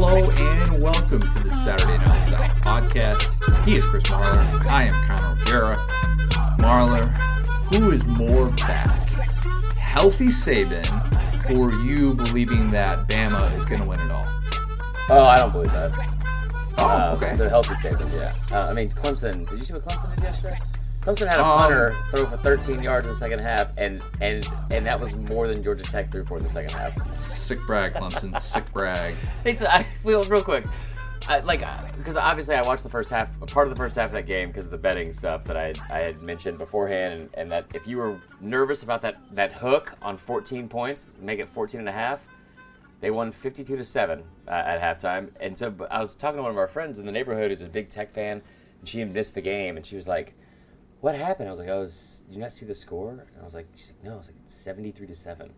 Hello and welcome to the Saturday Night South podcast. He is Chris Marler. I am Connor O'Gara. Marler, who is more back? Healthy Saban or you believing that Bama is going to win it all? Oh, I don't believe that. Oh, Uh, okay. So healthy Saban, yeah. Uh, I mean, Clemson. Did you see what Clemson did yesterday? Clemson had a Um, punter throw for 13 yards in the second half, and and and that was more than Georgia Tech threw for in the second half. Sick brag, Clemson. Sick brag. Hey, so I feel real quick. I, like, because obviously I watched the first half, part of the first half of that game because of the betting stuff that I, I had mentioned beforehand, and, and that if you were nervous about that, that hook on 14 points, make it 14 and a half, they won 52 to 7 uh, at halftime. And so I was talking to one of our friends in the neighborhood who's a big tech fan, and she missed the game, and she was like, What happened? I was like, Oh, was, did you not see the score? And I was like, She's like, No, I was like, it's 73 to 7.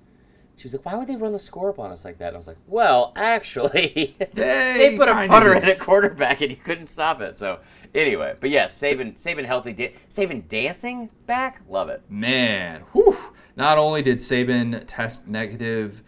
She was like, "Why would they run the score up on us like that?" And I was like, "Well, actually, they, put a putter in at quarterback and you couldn't stop it." So anyway, but yes, Saban, Saban healthy, da- Saban dancing back, love it. Man, whew. Not only did Saban test negative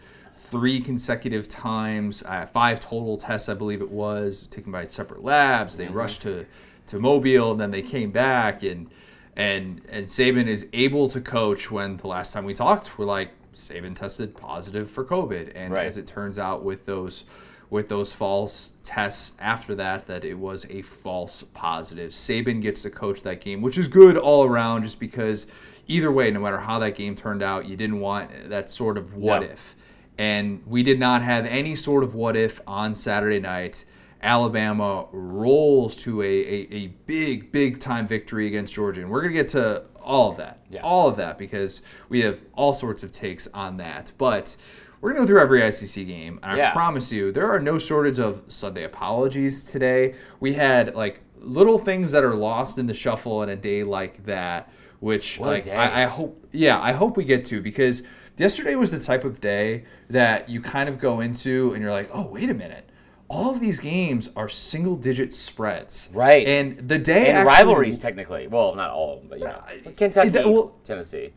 three consecutive times, uh, five total tests, I believe it was, taken by separate labs. They rushed to, to Mobile, and then they came back, and and and Saban is able to coach. When the last time we talked, we're like Saban tested positive for COVID, and Right. as it turns out, with those with those false tests after that that it was a false positive. Saban gets to coach that game, which is good all around just because either way, no matter how that game turned out, you didn't want that sort of what No. if. And we did not have any sort of what if on Saturday night. Alabama rolls to a, a, a big, big time victory against Georgia. And we're going to get to all of that. Yeah. All of that because we have all sorts of takes on that. But we're going to go through every SEC game. And I promise you, there are no shortage of Sunday apologies today. We had like little things that are lost in the shuffle in a day like that, which What like. I, I hope, yeah, I hope we get to because yesterday was the type of day that you kind of go into and you're like, oh, wait a minute. All of these games are single digit spreads. Right. And the day And actually- rivalries, technically. Well, not all of them, but you know, Uh, Kentucky, well- Tennessee.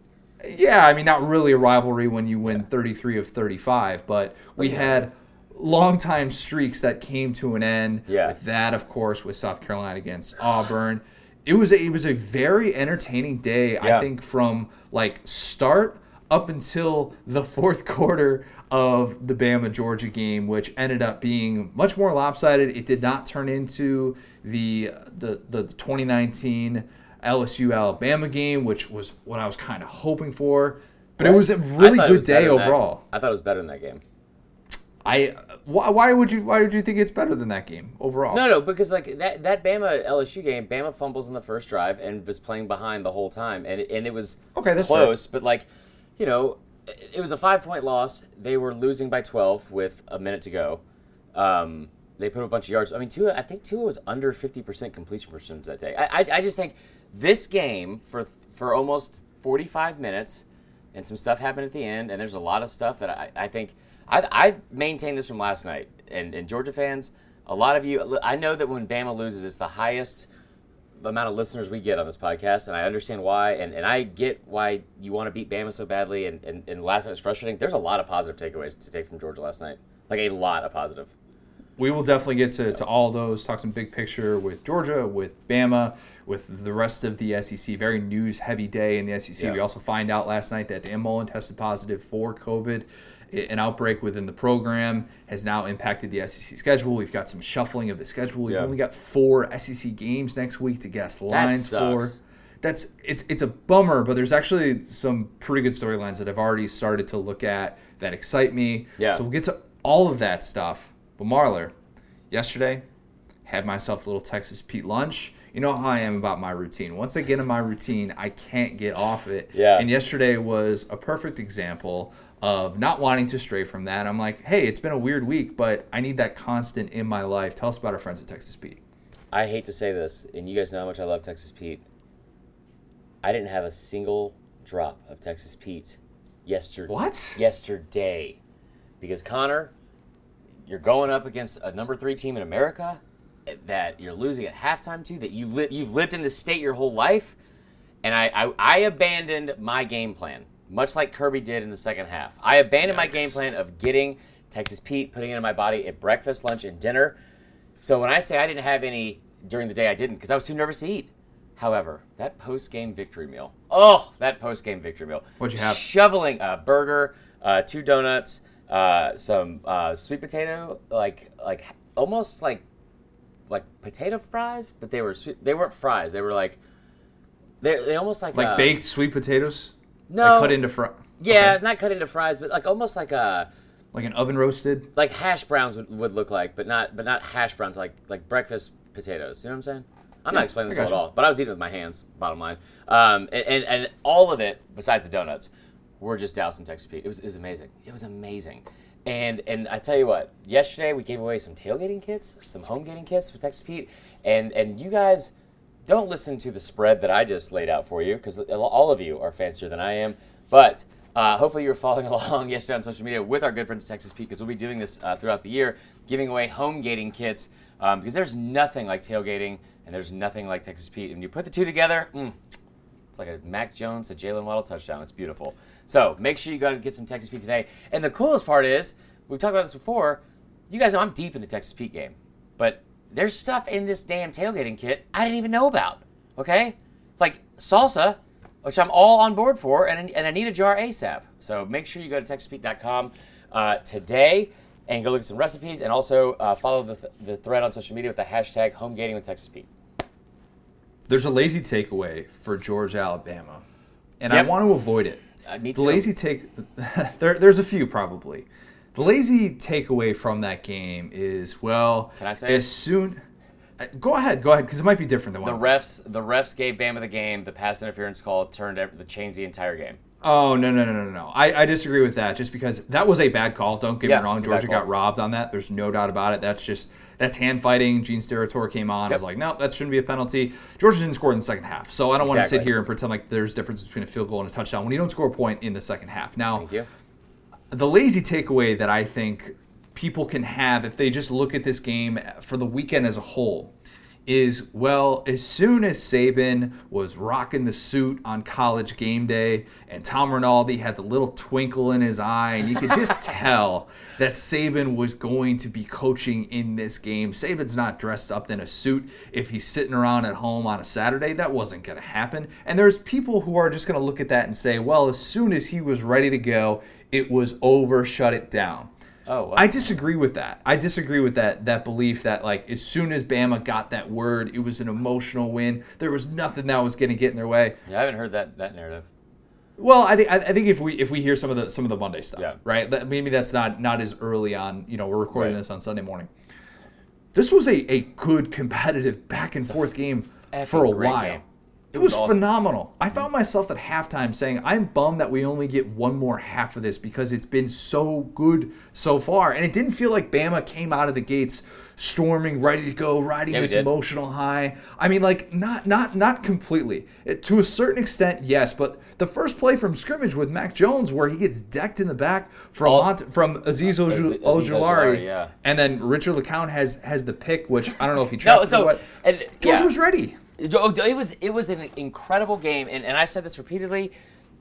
Yeah, I mean, not really a rivalry when you win 33 of 35, but we had long-time streaks that came to an end. Yeah. With that, of course, with South Carolina against Auburn. It was a, it was a very entertaining day. Yeah. I think from like start up until the fourth quarter of the Bama Georgia game, which ended up being much more lopsided. It did not turn into the the the 2019 LSU Alabama game, which was what I was kind of hoping for. But it was a really good day than that. overall. I thought it was better than that game. I why, why would you why would you think it's better than that game overall? No, no, because like that that Bama LSU game, Bama fumbles in the first drive and was playing behind the whole time, and it- and it was Okay, that's close, but like, you know, it was a five point loss. They were losing by twelve with a minute to go. Um, they put up a bunch of yards. I mean, Tua, I think Tua was under fifty percent completion percentage that day. I, I I just think this game for for almost forty five minutes, and some stuff happened at the end, and there's a lot of stuff that I, I think I, I maintained this from last night. And, and Georgia fans, a lot of you, I know that when Bama loses, it's the highest amount of listeners we get on this podcast, and I understand why, and, and I get why you want to beat Bama so badly, and, and, and last night was frustrating. There's a lot of positive takeaways to take from Georgia last night, like a lot of positive. we will definitely get to, to all those, talk some big picture with Georgia, with Bama, with the rest of the SEC. Very news heavy day in the SEC. Yeah. We also find out last night that Dan Mullen tested positive for COVID. I- An outbreak within the program has now impacted the SEC schedule. We've got some shuffling of the schedule. We've Yeah. only got four SEC games next week to guess lines for. That's it's it's a bummer, but there's actually some pretty good storylines that I've already started to look at that excite me. Yeah. So we'll get to all of that stuff. But Marler, yesterday, had myself a little Texas Pete lunch. You know how I am about my routine. Once I get in my routine, I can't get off it. Yeah. And yesterday was a perfect example of not wanting to stray from that. I'm like, hey, it's been a weird week, but I need that constant in my life. Tell us about our friends at Texas Pete. I hate to say this, and you guys know how much I love Texas Pete. I didn't have a single drop of Texas Pete yesterday. What? Yesterday, because Connor, you're going up against a number three team in America that you're losing at halftime to. That you li- you've lived in this state your whole life, and I, I I abandoned my game plan, much like Kirby did in the second half. I abandoned my game plan of getting Texas Pete, putting it in my body at breakfast, lunch, and dinner. So when I say I didn't have any during the day, I didn't because I was too nervous to eat. However, that post game victory meal. Oh, that post game victory meal. What'd you have? Shoveling a burger, uh, two donuts, uh, some uh, sweet potato, like like almost like like potato fries, but they were sweet, they weren't fries. They were like they they almost like Like uh, baked sweet potatoes? No, Like cut into fr- yeah, okay. not cut into fries, but like almost like a Like an oven roasted? like hash browns would, would look like, but not but not hash browns like like breakfast potatoes. You know what I'm saying? I'm Yeah, not explaining this well at all, but I was eating with my hands. Bottom line, um, and, and and all of it besides the donuts were just doused in Texas Pete. It was it was amazing. It was amazing. And and I tell you what, yesterday we gave away some tailgating kits, some home gating kits for Texas Pete, and and you guys don't listen to the spread that I just laid out for you because all of you are fancier than I am. But uh, hopefully you were following along yesterday on social media with our good friends at Texas Pete because we'll be doing this uh, throughout the year, giving away home gating kits um, because there's nothing like tailgating and there's nothing like Texas Pete. And you put the two together, mm, it's like a Mac Jones to Jalen Waddle touchdown. It's beautiful. So make sure you go to get some Texas Pete today. And the coolest part is, we've talked about this before. You guys know I'm deep in the Texas Pete game, but there's stuff in this damn tailgating kit I didn't even know about. Okay, like salsa, which I'm all on board for, and, and I need a jar ASAP. So make sure you go to TexasPete.com uh, today and go look at some recipes, and also uh, follow the, th- the thread on social media with the hashtag HomeGating with Texas Pete. There's a lazy takeaway for Georgia, Alabama, and I want to avoid it. Uh, me The lazy take there, there's a few probably. The lazy takeaway from that game is well, Can I say it? as soon. uh, Go ahead, go ahead, because it might be different than what The what. refs, the refs gave Bama the game. The pass interference call turned the changed the entire game. Oh no no no no no! I, I disagree with that. Just because that was a bad call. Don't get Yeah, me wrong. it's a bad Georgia got robbed on that. There's no doubt about it. That's just that's hand fighting. Gene Steratore came on. I was like, no, that shouldn't be a penalty. Georgia didn't score in the second half, so I don't want to sit here and pretend like there's difference between a field goal and a touchdown when you don't score a point in the second half. Now, Thank you. The lazy takeaway that I think people can have if they just look at this game for the weekend as a whole is well, as soon as Saban was rocking the suit on college game day and Tom Rinaldi had the little twinkle in his eye, and you could just tell that Saban was going to be coaching in this game. Saban's not dressed up in a suit if he's sitting around at home on a Saturday. That wasn't going to happen. And there's people who are just going to look at that and say, well, as soon as he was ready to go, it was over, shut it down. Oh, I disagree with that. I disagree with that that belief that like as soon as Bama got that word, it was an emotional win. There was nothing that was going to get in their way. yeah, I haven't heard that that narrative. Well, I think I think if we if we hear some of the some of the Monday stuff, Yeah. right? that- Maybe that's not not as early on. You know, we're recording Right. this on Sunday morning. This was a, a good competitive back and forth game effing for a while. game. It was, awesome. phenomenal. I found myself at halftime saying, I'm bummed that we only get one more half of this because it's been so good so far. And it didn't feel like Bama came out of the gates storming, ready to go, riding Yeah, this emotional high. I mean, like not not not completely. It- to a certain extent, yes, but the first play from scrimmage with Mac Jones where he gets decked in the back from All- Mont- from Azeez Ojulari, Ojulari, yeah. and then Richard LeCounte has has the pick, which I don't know if he tried. No, trapped it or so and Georgia yeah. was ready. Jo- oh, It was it was an incredible game, and, and I said this repeatedly.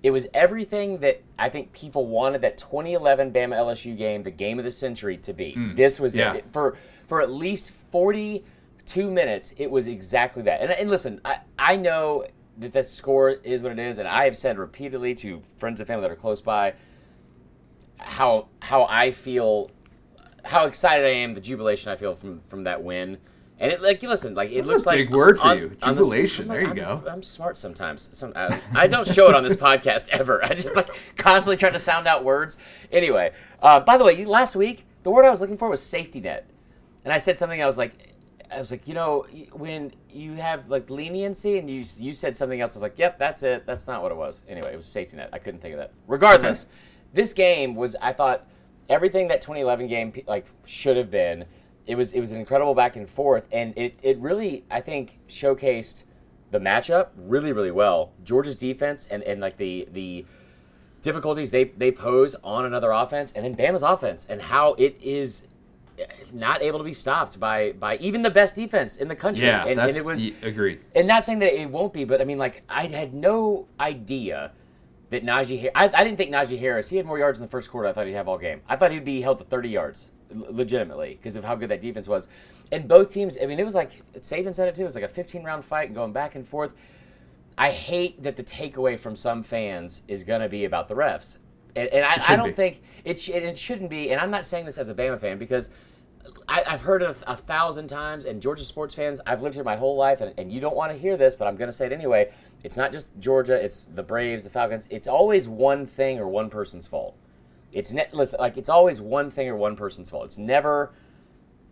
It was everything that I think people wanted that 2011 Bama LSU game, the game of the century, to be. Mm. This was. Yeah. it. for for at least 42 minutes. It was exactly that. And, and listen, I I know that the score is what it is, and I have said repeatedly to friends and family that are close by how how I feel, how excited I am, the jubilation I feel from from that win. And it like listen, like it That's a looks like big word for on- you. on the- Jubilation. There you I'm- go. I'm smart sometimes. Some, I, I don't show it on this podcast ever. I just like constantly trying to sound out words. Anyway, uh, by the way, last week the word I was looking for was safety net, and I said something. I was like, I was like, you know, when you have like leniency, and you you said something else. I was like, yep, that's it. That's not what it was. Anyway, it was safety net. I couldn't think of that. Regardless, this game was. I thought everything that 2011 game like should have been. It was it was an incredible back and forth, and it it really I think showcased the matchup really really well. Georgia's defense and, and like the the difficulties they they pose on another offense, and then Bama's offense and how it is not able to be stopped by by even the best defense in the country. Yeah, and, and that's it was agreed. and not saying that it won't be, but I mean, like, I had no idea that Najee. I, I didn't think Najee Harris. He had more yards in the first quarter. I thought he'd have all game. I thought he'd be held to 30 yards, legitimately, because of how good that defense was. And both teams. I mean, it was like Saban said it too. It was like a 15 round fight going back and forth. I hate that the takeaway from some fans is going to be about the refs, and, and I, I don't be. think it sh- it shouldn't be. And I'm not saying this as a Bama fan because I, I've heard it a, a thousand times, and Georgia sports fans, I've lived here my whole life, and, and you don't want to hear this, but I'm going to say it anyway. It's not just Georgia, it's the Braves, the Falcons. It's always one thing or one person's fault. It's ne- listen, like it's always one thing or one person's fault. It's never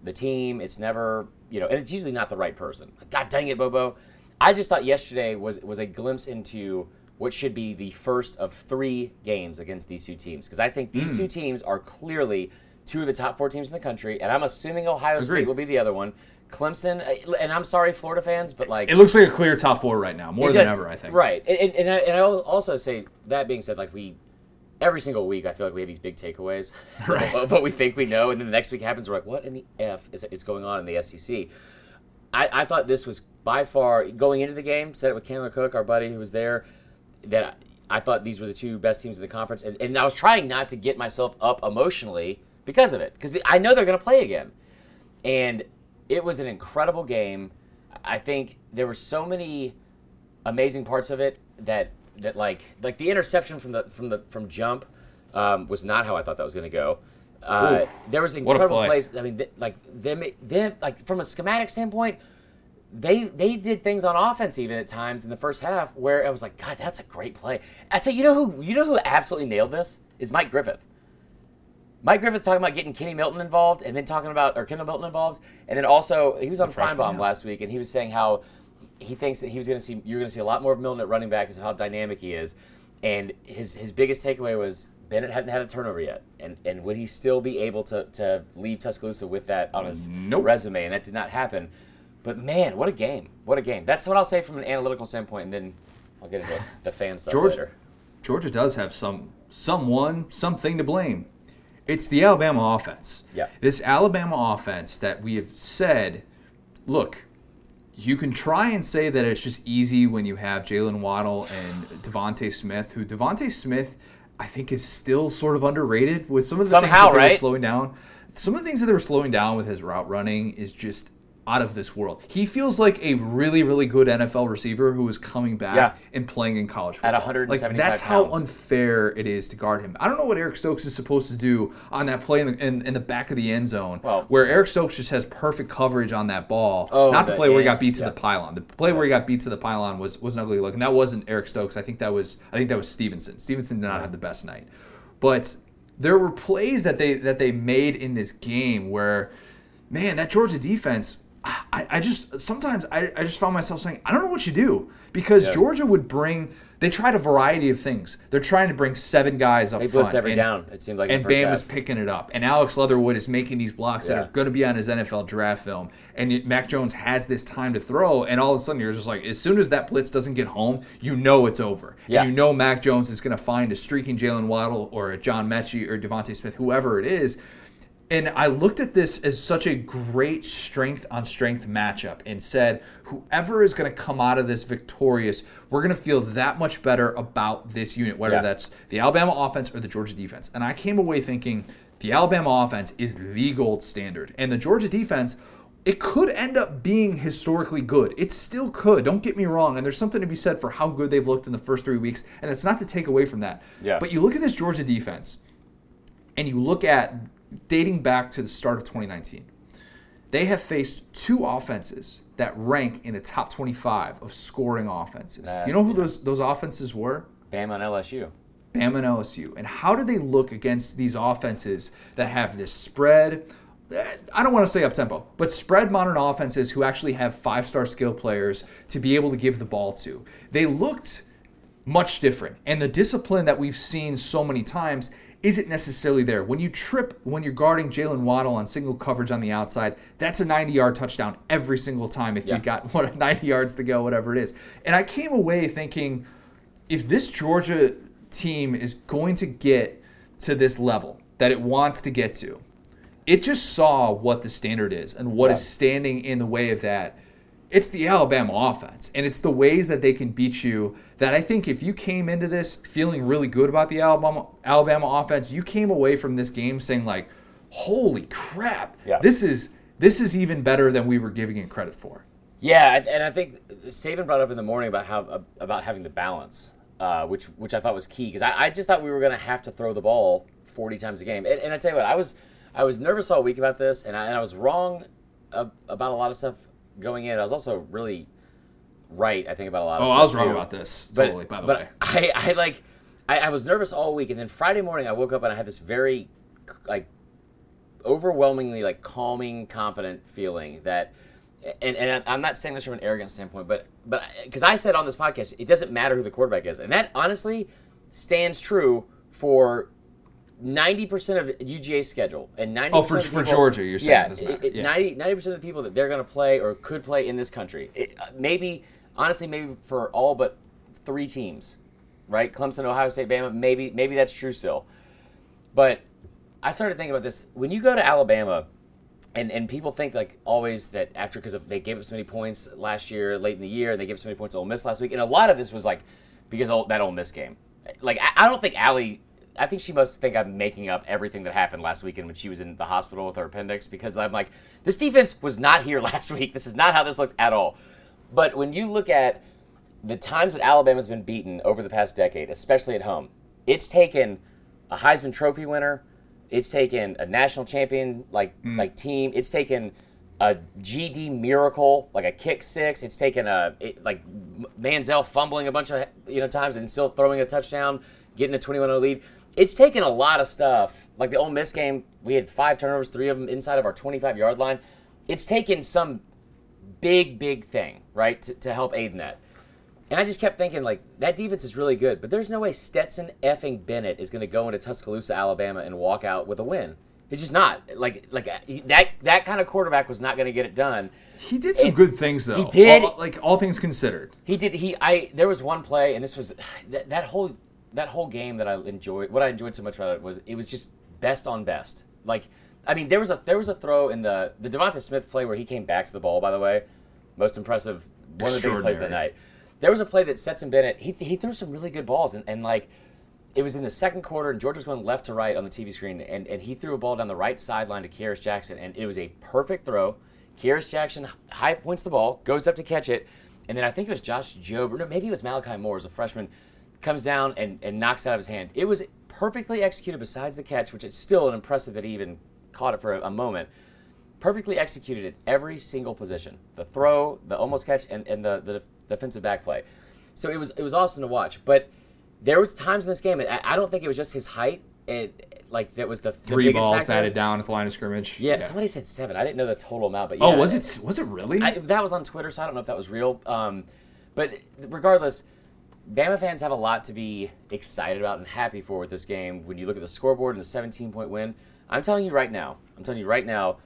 the team. It's never you know, and it's usually not the right person. God dang it, Bobo! I just thought yesterday was was a glimpse into what should be the first of three games against these two teams because I think these hmm. two teams are clearly two of the top four teams in the country, and I'm assuming Ohio Agreed. State will be the other one. Clemson, and I'm sorry, Florida fans, but like It looks like a clear top four right now, more than does- ever. I think. Right, and, and, I, and I'll also say that being said, like we every single week, I feel like we have these big takeaways Right. of what we think we know, and then the next week happens, we're like, what in the f is, is going on in the SEC? I, I thought this was by far going into the game. Said it with Chandler Cook, our buddy who was there. That I, I thought these were the two best teams in the conference, and, and I was trying not to get myself up emotionally because of it, because I know they're going to play again and it was an incredible game. I think there were so many amazing parts of it that that like like the interception from the from the from jump um, was not how I thought that was going to go. Uh, there was incredible play. plays. I mean, th- like them them like from a schematic standpoint, they they did things on offense even at times in the first half where I was like, God, that's a great play. I tell you, you know who you know who absolutely nailed this is Mike Griffith. Mike Griffith talking about getting Kenny Milton involved, and then talking about or Kendall Milton involved, and then also he was on freshman, Finebaum last week, and he was saying how he thinks that he was going to see you're going to see a lot more of Milton at running back because of how dynamic he is, and his his biggest takeaway was Bennett hadn't had a turnover yet, and and would he still be able to to leave Tuscaloosa with that on his Nope. resume, and that did not happen. But man, what a game! What a game! That's what I'll say from an analytical standpoint, and then I'll get into the fan stuff Georgia, later. Georgia does have some someone something to blame. It's the Alabama offense. Yeah. This Alabama offense that we have said, look, you can try and say that it's just easy when you have Jalen Waddle and DeVonta Smith, who DeVonta Smith I think is still sort of underrated with some of the Somehow, things that they were slowing down. Some of the things that they were slowing down with his route running is just out of this world. He feels like a really, really good NFL receiver who is coming back Yeah. and playing in college football. At football. 175 like that's how unfair it is to guard him. I don't know what Eric Stokes is supposed to do on that play in the, in, in the back of the end zone, Well- where Eric Stokes just has perfect coverage on that ball. Oh, Not the play where he got beat to yeah. the pylon. The play where he got beat to the pylon was was an ugly look, and that wasn't Eric Stokes. I think that was I think that was Stevenson. Stevenson did not have the best night, but there were plays that they that they made in this game where, man, that Georgia defense. I, I just sometimes I, I just found myself saying I don't know what you do because Yeah. Georgia would bring they tried a variety of things. They're trying to bring seven guys up They front. every and- down. It seemed like and Bam half. is picking it up. And Alex Leatherwood is making these blocks that are going to be on his NFL draft film. And Mac Jones has this time to throw, and all of a sudden you're just like, as soon as that blitz doesn't get home, you know it's over. Yeah. And you know Mac Jones is going to find a streaking Jalen Waddle or a John Metchie or DeVonta Smith, whoever it is. And I looked at this as such a great strength on strength matchup and said, whoever is going to come out of this victorious, we're going to feel that much better about this unit, whether Yeah. that's the Alabama offense or the Georgia defense. And I came away thinking the Alabama offense is the gold standard. And the Georgia defense, it could end up being historically good. It still could. Don't get me wrong. And there's something to be said for how good they've looked in the first three weeks. And it's not to take away from that. Yeah. But you look at this Georgia defense and you look at dating back to the start of 2019, they have faced two offenses that rank in the top 25 of scoring offenses. Uh, Do you know who yeah. those those offenses were? Bama on LSU. Bama and LSU. And how do they look against these offenses that have this spread? eh, I don't want to say up tempo, but spread modern offenses who actually have five star skill players to be able to give the ball to. They looked much different. And the discipline that we've seen so many times isn't necessarily there. When you trip, when you're guarding Jalen Waddle on single coverage on the outside, that's a 90 yard touchdown every single time if Yeah. you got what 90 yards to go, whatever it is. And I came away thinking, if this Georgia team is going to get to this level that it wants to get to, it just saw what the standard is and what is Yeah. standing in the way of that. It's the Alabama offense, and it's the ways that they can beat you. That I think if you came into this feeling really good about the Alabama Alabama offense, you came away from this game saying like, "Holy crap! Yeah. This is this is even better than we were giving it credit for." Yeah, and- I think Saban brought up in the morning about how about having the balance, uh, which which I thought was key because I, I just thought we were going to have to throw the ball forty times a game. And, and I tell you what, I was I was nervous all week about this, and I, and I was wrong uh, about a lot of stuff going in. I was also really right, I think, about a lot of Oh. I was wrong too. about this But, totally. By the but way, I, I like I, I was nervous all week, and then Friday morning I woke up and I had this very like overwhelmingly like calming, confident feeling that. And, and I'm not saying this from an arrogant standpoint, but but because I said on this podcast, it doesn't matter who the quarterback is, and that honestly stands true for ninety percent of UGA's schedule, and ninety. Oh, for- for Georgia, you're saying yeah, it doesn't matter. it- Yeah. 90 percent of the people that they're going to play or could play in this country, it, uh, maybe honestly, maybe for all but three teams, right? Clemson, Ohio State, Bama. Maybe maybe that's true still, but I started thinking about this when you go to Alabama. And, and people think like always that after because they gave up so many points last year late in the year and they gave up so many points to Ole Miss last week and a lot of this was like because of that Ole Miss game like I, I don't think Allie I think she must think I'm making up everything that happened last weekend when she was in the hospital with her appendix because I'm like this defense was not here last week. This is not how this looked at all. But when you look at the times that Alabama's been beaten over the past decade, especially at home, it's taken a Heisman Trophy winner, it's taken a national champion like mm. like team, it's taken a GD miracle like a kick six, it's taken a it, like Manziel fumbling a bunch of you know times and still throwing a touchdown, getting a 21-0 lead. It's taken a lot of stuff. Like the Ole Miss game, we had five turnovers, three of them inside of our 25 yard line. It's taken some big, big thing, right, to, to help aid in that. And I just kept thinking, like, that defense is really good, but there's no way Stetson effing Bennett is going to go into Tuscaloosa, Alabama, and walk out with a win. It's just not like like uh, that. That kind of quarterback was not going to get it done. he did some good things though. he did. All- like all things considered. He did. He. I. There was one play, and this was that, that whole that whole game that I enjoyed. What I enjoyed so much about it was it was just best on best. Like, I mean, there was a there was a throw in the the Devonta Smith play where he came back to the ball. By the way, most impressive. One of the biggest plays of the night. There was a play that Stetson Bennett. He he threw some really good balls, and, and like. It was in the second quarter, and George was going left to right on the TV screen, and, and he threw a ball down the right sideline to Kearis Jackson, and it was a perfect throw. Kearis Jackson high points the ball, goes up to catch it, and then I think it was Josh Jobe, or no, maybe it was Malachi Moore as a freshman, comes down and, and knocks it out of his hand. It was perfectly executed besides the catch, which is still an impressive that he even caught it for a, a moment. Perfectly executed at every single position. The throw, the almost catch, and, and the, the defensive back play. So it was it was awesome to watch. But there was times in this game, I, I don't think it was just his height. It, like that was the, the Three biggest balls factor. batted down at the line of scrimmage. Yeah, somebody said seven. I didn't know the total amount, but yeah. Oh, was it? Was it really? I, that was on Twitter, so I don't know if that was real. Um, but regardless, Bama fans have a lot to be excited about and happy for with this game. When you look at the scoreboard and the 17 point win, I'm telling you right now, I'm telling you right now,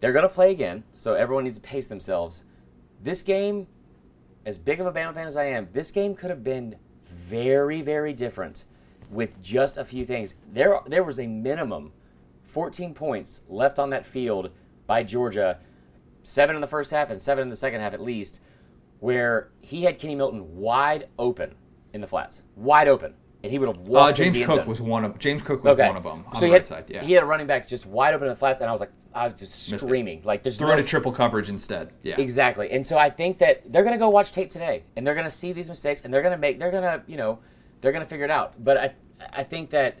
they're going to play again, so everyone needs to pace themselves. This game, as big of a Bama fan as I am, this game could have been very, very different with just a few things. There, there was a minimum 14 points left on that field by Georgia, seven in the first half and seven in the second half at least, where he had Kenny Milton wide open in the flats, wide open, and he would have uh, walked. in James Cook zone. was one of James Cook was Okay. one of them on so the he right had, side. Yeah, he had a running back just wide open in the flats, and I was like, I was just Missed it. screaming, like there's threw no a triple coverage instead. Yeah, Exactly. And so I think that they're going to go watch tape today and they're going to see these mistakes and they're going to make, they're going to, you know, they're going to figure it out. But I, I think that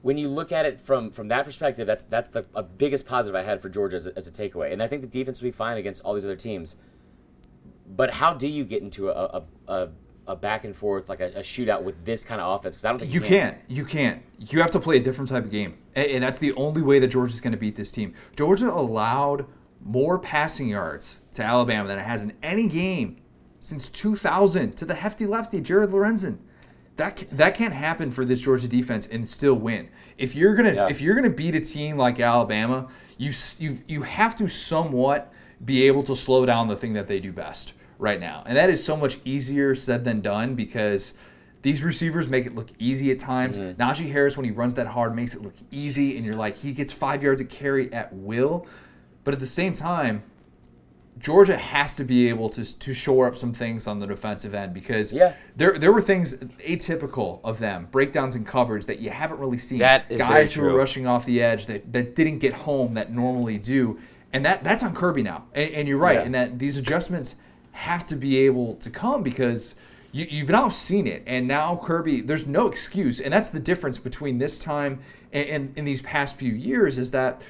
when you look at it from, from that perspective, that's, that's the a biggest positive I had for Georgia as a, as a takeaway. And I think the defense will be fine against all these other teams. But how do you get into a, a, a, a back and forth, like a, a shootout with this kind of offense? Because I don't think You can. can't. You can't. You have to play a different type of game. And, and that's the only way that Georgia's going to beat this team. Georgia allowed more passing yards to Alabama than it has in any game since 2000 to the hefty lefty, Jared Lorenzen. That, that can't happen for this Georgia defense and still win. If you're gonna Yeah. if you're gonna beat a team like Alabama, you you you have to somewhat be able to slow down the thing that they do best right now, and that is so much easier said than done because these receivers make it look easy at times. Mm-hmm. Najee Harris, when he runs that hard, makes it look easy, and you're like, he gets five yards of carry at will. But at the same time, Georgia has to be able to to shore up some things on the defensive end because Yeah. there there were things atypical of them, breakdowns in coverage that you haven't really seen. That is Guys who are rushing off the edge that, that didn't get home that normally do. And that that's on Kirby now. And, and you're right, Yeah. in that these adjustments have to be able to come because you, you've now seen it. And now Kirby, there's no excuse. And that's the difference between this time and, and in these past few years is that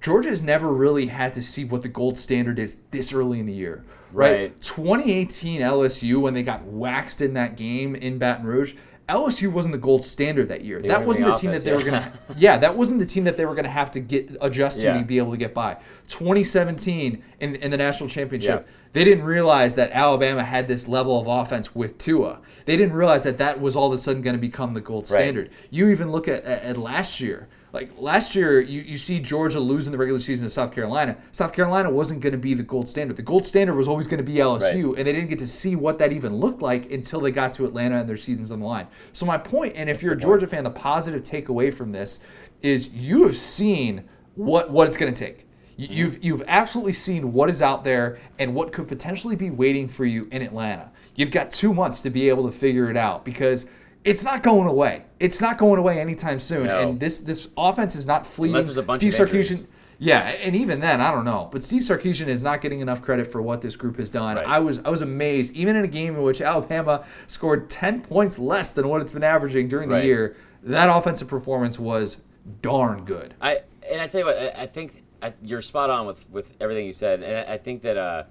Georgia has never really had to see what the gold standard is this early in the year. Right. Right. 2018 LSU, when they got waxed in that game in Baton Rouge, LSU wasn't the gold standard that year. that wasn't the the team that they were going to yeah, that wasn't the team that they were to have to get adjust to Yeah. to be able to get by. 2017 in, in the national championship, Yeah. They didn't realize that Alabama had this level of offense with Tua. They didn't realize that that was all of a sudden going to become the gold Right. standard. You even look at, at, at last year. Like last year, you, you see Georgia losing the regular season to South Carolina. South Carolina wasn't going to be the gold standard. The gold standard was always going to be LSU, and they didn't get to see what that even looked like until they got to Atlanta and their seasons on the line. So my point, and if you're a Georgia fan, the positive takeaway from this is you have seen what what it's going to take. You- mm-hmm. You've you've absolutely seen what is out there and what could potentially be waiting for you in Atlanta. You've got two months to be able to figure it out because it's not going away. It's not going away anytime soon. No. And this this offense is not fleeting. Unless there's a bunch Steve of injuries. Sarkisian, yeah, and even then, I don't know. But Steve Sarkisian is not getting enough credit for what this group has done. Right. I was I was amazed, even in a game in which Alabama scored ten points less than what it's been averaging during the Right. year. That offensive performance was darn good. I and I tell you what, I, I think I, you're spot on with with everything you said, and I, I think that uh,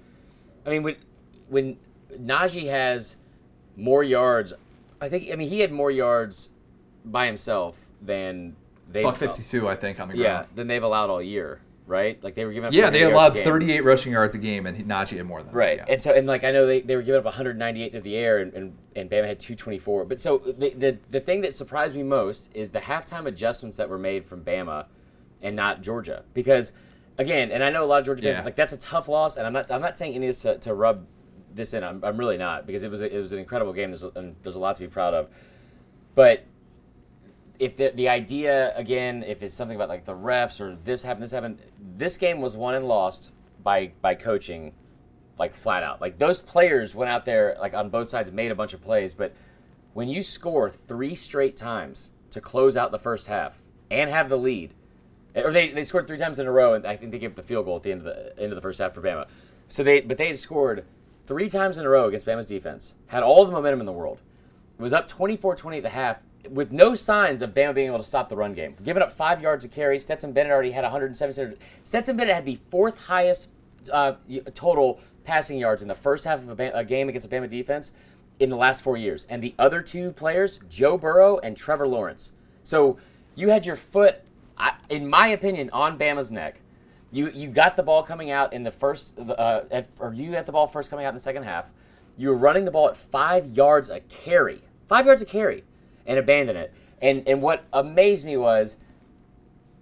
I mean when when Najee has more yards, I think I mean he had more yards by himself than they Buck fifty two, I think, on the yeah ground. than they've allowed all year, right? Like they were giving up Yeah, they allowed 38 rushing yards a game, and Najee had more than that. Right, Yeah. and so and like I know they, they were giving up 198 through the air, and, and, and Bama had 224. But so the, the the thing that surprised me most is the halftime adjustments that were made from Bama, and not Georgia, because again, and I know a lot of Georgia fans Yeah. like that's a tough loss, and I'm not I'm not saying any of this to, to rub this in. I'm, I'm really not because it was a, it was an incredible game. There's a, and there's a lot to be proud of, but if the, the idea again, if it's something about like the refs or this happened, this happened, this game was won and lost by by coaching, like flat out. Like those players went out there like on both sides made a bunch of plays, but when you score three straight times to close out the first half and have the lead, or they, they scored three times in a row, and I think they gave up the field goal at the end of the end of the first half for Bama. So they but they had scored three times in a row against Bama's defense, had all the momentum in the world. It was up 24-20 at the half with no signs of Bama being able to stop the run game. Giving up five yards a carry. Stetson Bennett already had 107. Stetson Bennett had the fourth highest uh, total passing yards in the first half of a, a game against a Bama defense in the last four years. And the other two players, Joe Burrow and Trevor Lawrence. So you had your foot, I- in my opinion, on Bama's neck. You you got the ball coming out in the first, uh, at, or you got the ball first coming out in the second half. You were running the ball at five yards a carry, five yards a carry, and abandoned it. And and what amazed me was,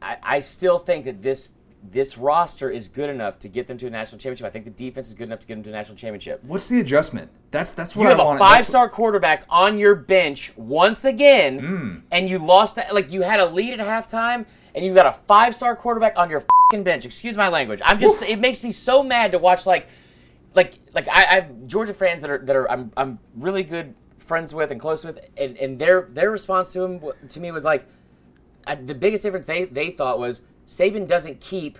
I, I still think that this this roster is good enough to get them to a national championship. I think the defense is good enough to get them to a national championship. What's the adjustment? That's that's what I wanted. You have I a five star quarterback on your bench once again, Hmm. and you lost. Like you had a lead at halftime, and you've got a five star quarterback on your fing bench. Excuse my language. I'm just. It makes me so mad to watch. Like, like, like I, I have Georgia fans that are that are I'm I'm really good friends with and close with, and, and their their response to him to me was like, I, the biggest difference they they thought was Saban doesn't keep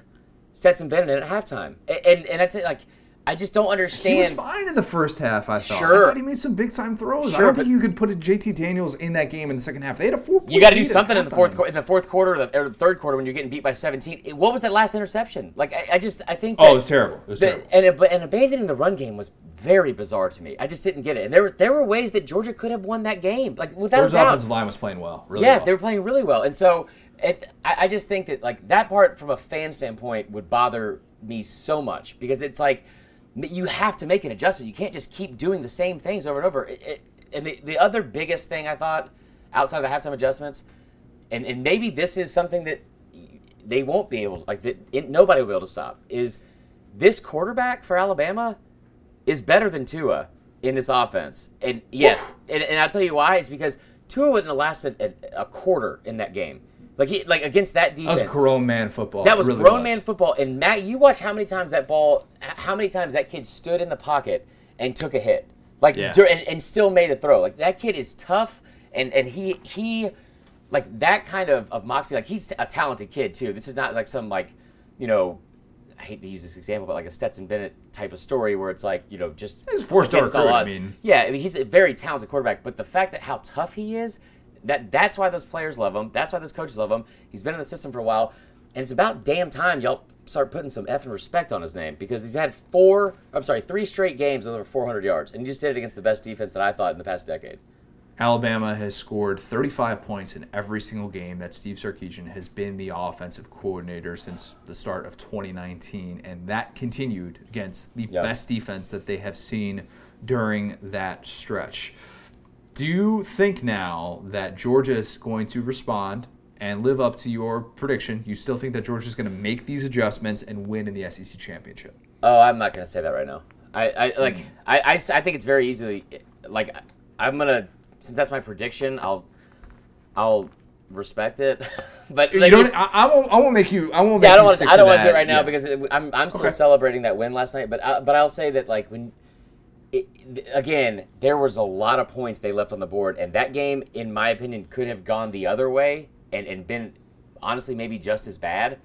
Stetson Bennett at halftime, and and, and I tell you, like. I just don't understand. He was fine in the first half. I thought. Sure. I thought he made some big time throws. Sure, I don't think you could put a JT Daniels in that game in the second half. They had a four. You got to do something in the fourth qu- in the fourth quarter or the, or the third quarter when you're getting beat by 17. It- what was that last interception? Like I, I just I think Oh, it was terrible. It was the- terrible. and ab- and abandoning the run game was very bizarre to me. I just didn't get it. And there were there were ways that Georgia could have won that game, like without Georgia's a doubt. offensive line was playing well. Really yeah, well. they were playing really well, and so it, I, I just think that like that part from a fan standpoint would bother me so much because it's like you have to make an adjustment. You can't just keep doing the same things over and over. It, it, and the, the other biggest thing I thought outside of the halftime adjustments, and, and maybe this is something that they won't be able like that it, nobody will be able to stop is this quarterback for Alabama is better than Tua in this offense. And yes, and, and I'll tell you why. It's because Tua wouldn't have lasted a, a quarter in that game. Like he like against that defense. That was grown man football. That was really grown man football. And Matt, you watch how many times that ball, how many times that kid stood in the pocket and took a hit, like Yeah. and, and still made a throw. Like that kid is tough, and and he he, like that kind of of moxie. Like he's a talented kid too. This is not like some like, you know. I hate to use this example, but like a Stetson Bennett type of story where it's like you know just a four-star against I mean. Yeah, I mean he's a very talented quarterback, but the fact that how tough he is, that that's why those players love him. That's why those coaches love him. He's been in the system for a while, and it's about damn time y'all start putting some effing respect on his name because he's had four, I'm sorry, three straight games over 400 yards, and he just did it against the best defense that I thought in the past decade. Alabama has scored 35 points in every single game that Steve Sarkisian has been the offensive coordinator since the start of 2019, and that continued against the Yep. best defense that they have seen during that stretch. Do you think now that Georgia is going to respond and live up to your prediction? You still think that Georgia is going to make these adjustments and win in the SEC championship? Oh, I'm not gonna say that right now. I, I like mm. I, I, I think it's very easily like I'm gonna since that's my prediction. I'll I'll respect it, but You like, don't. I, I won't. I won't make you. I won't. Yeah, make I don't want. to. I don't want to do it right now Yeah. because it, I'm I'm still Okay. celebrating that win last night. But I, but I'll say that like when it, again there was a lot of points they left on the board, and that game, in my opinion, could have gone the other way and, and been honestly maybe just as bad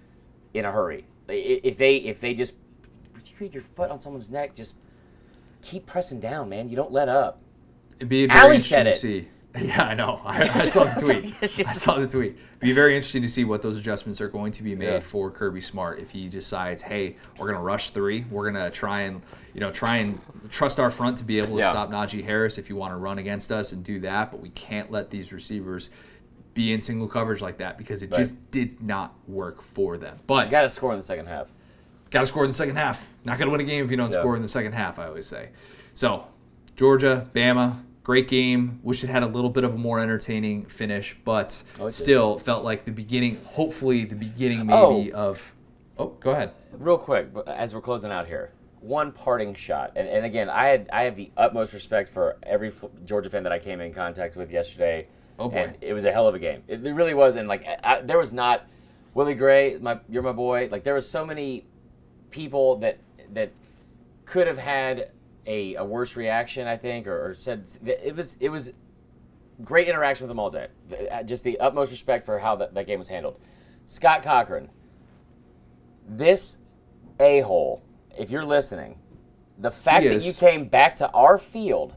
in a hurry. If they if they just you put your foot on someone's neck, just keep pressing down, man. You don't let up. It'd be very Allie interesting said to it. see. Yeah, I know. I, I saw the tweet. I saw the tweet. Be very interesting to see what those adjustments are going to be made Yeah. for Kirby Smart if he decides, hey, we're gonna rush three. We're gonna try and you know try and trust our front to be able to Yeah. stop Najee Harris if you want to run against us and do that, but we can't let these receivers be in single coverage like that because it Right. just did not work for them. But You got to score in the second half. Got to score in the second half. Not going to win a game if you don't Yeah. score in the second half, I always say. So, Georgia, Bama, great game. Wish it had a little bit of a more entertaining finish, but Oh, it did. still felt like the beginning, hopefully, the beginning Oh. maybe of. Oh, go ahead. real quick as we're closing out here one parting shot and, and again i had i have the utmost respect for every georgia fan that i came in contact with yesterday Oh, boy. and it was a hell of a game it, it really was and like I- there was not willie gray my you're my boy like there was so many people that that could have had a, a worse reaction i think or, or said it was it was great interaction with them all day. Uh, just the utmost respect for how that, that game was handled. Scott cochran this a hole, if you're listening, the fact that you came back to our field,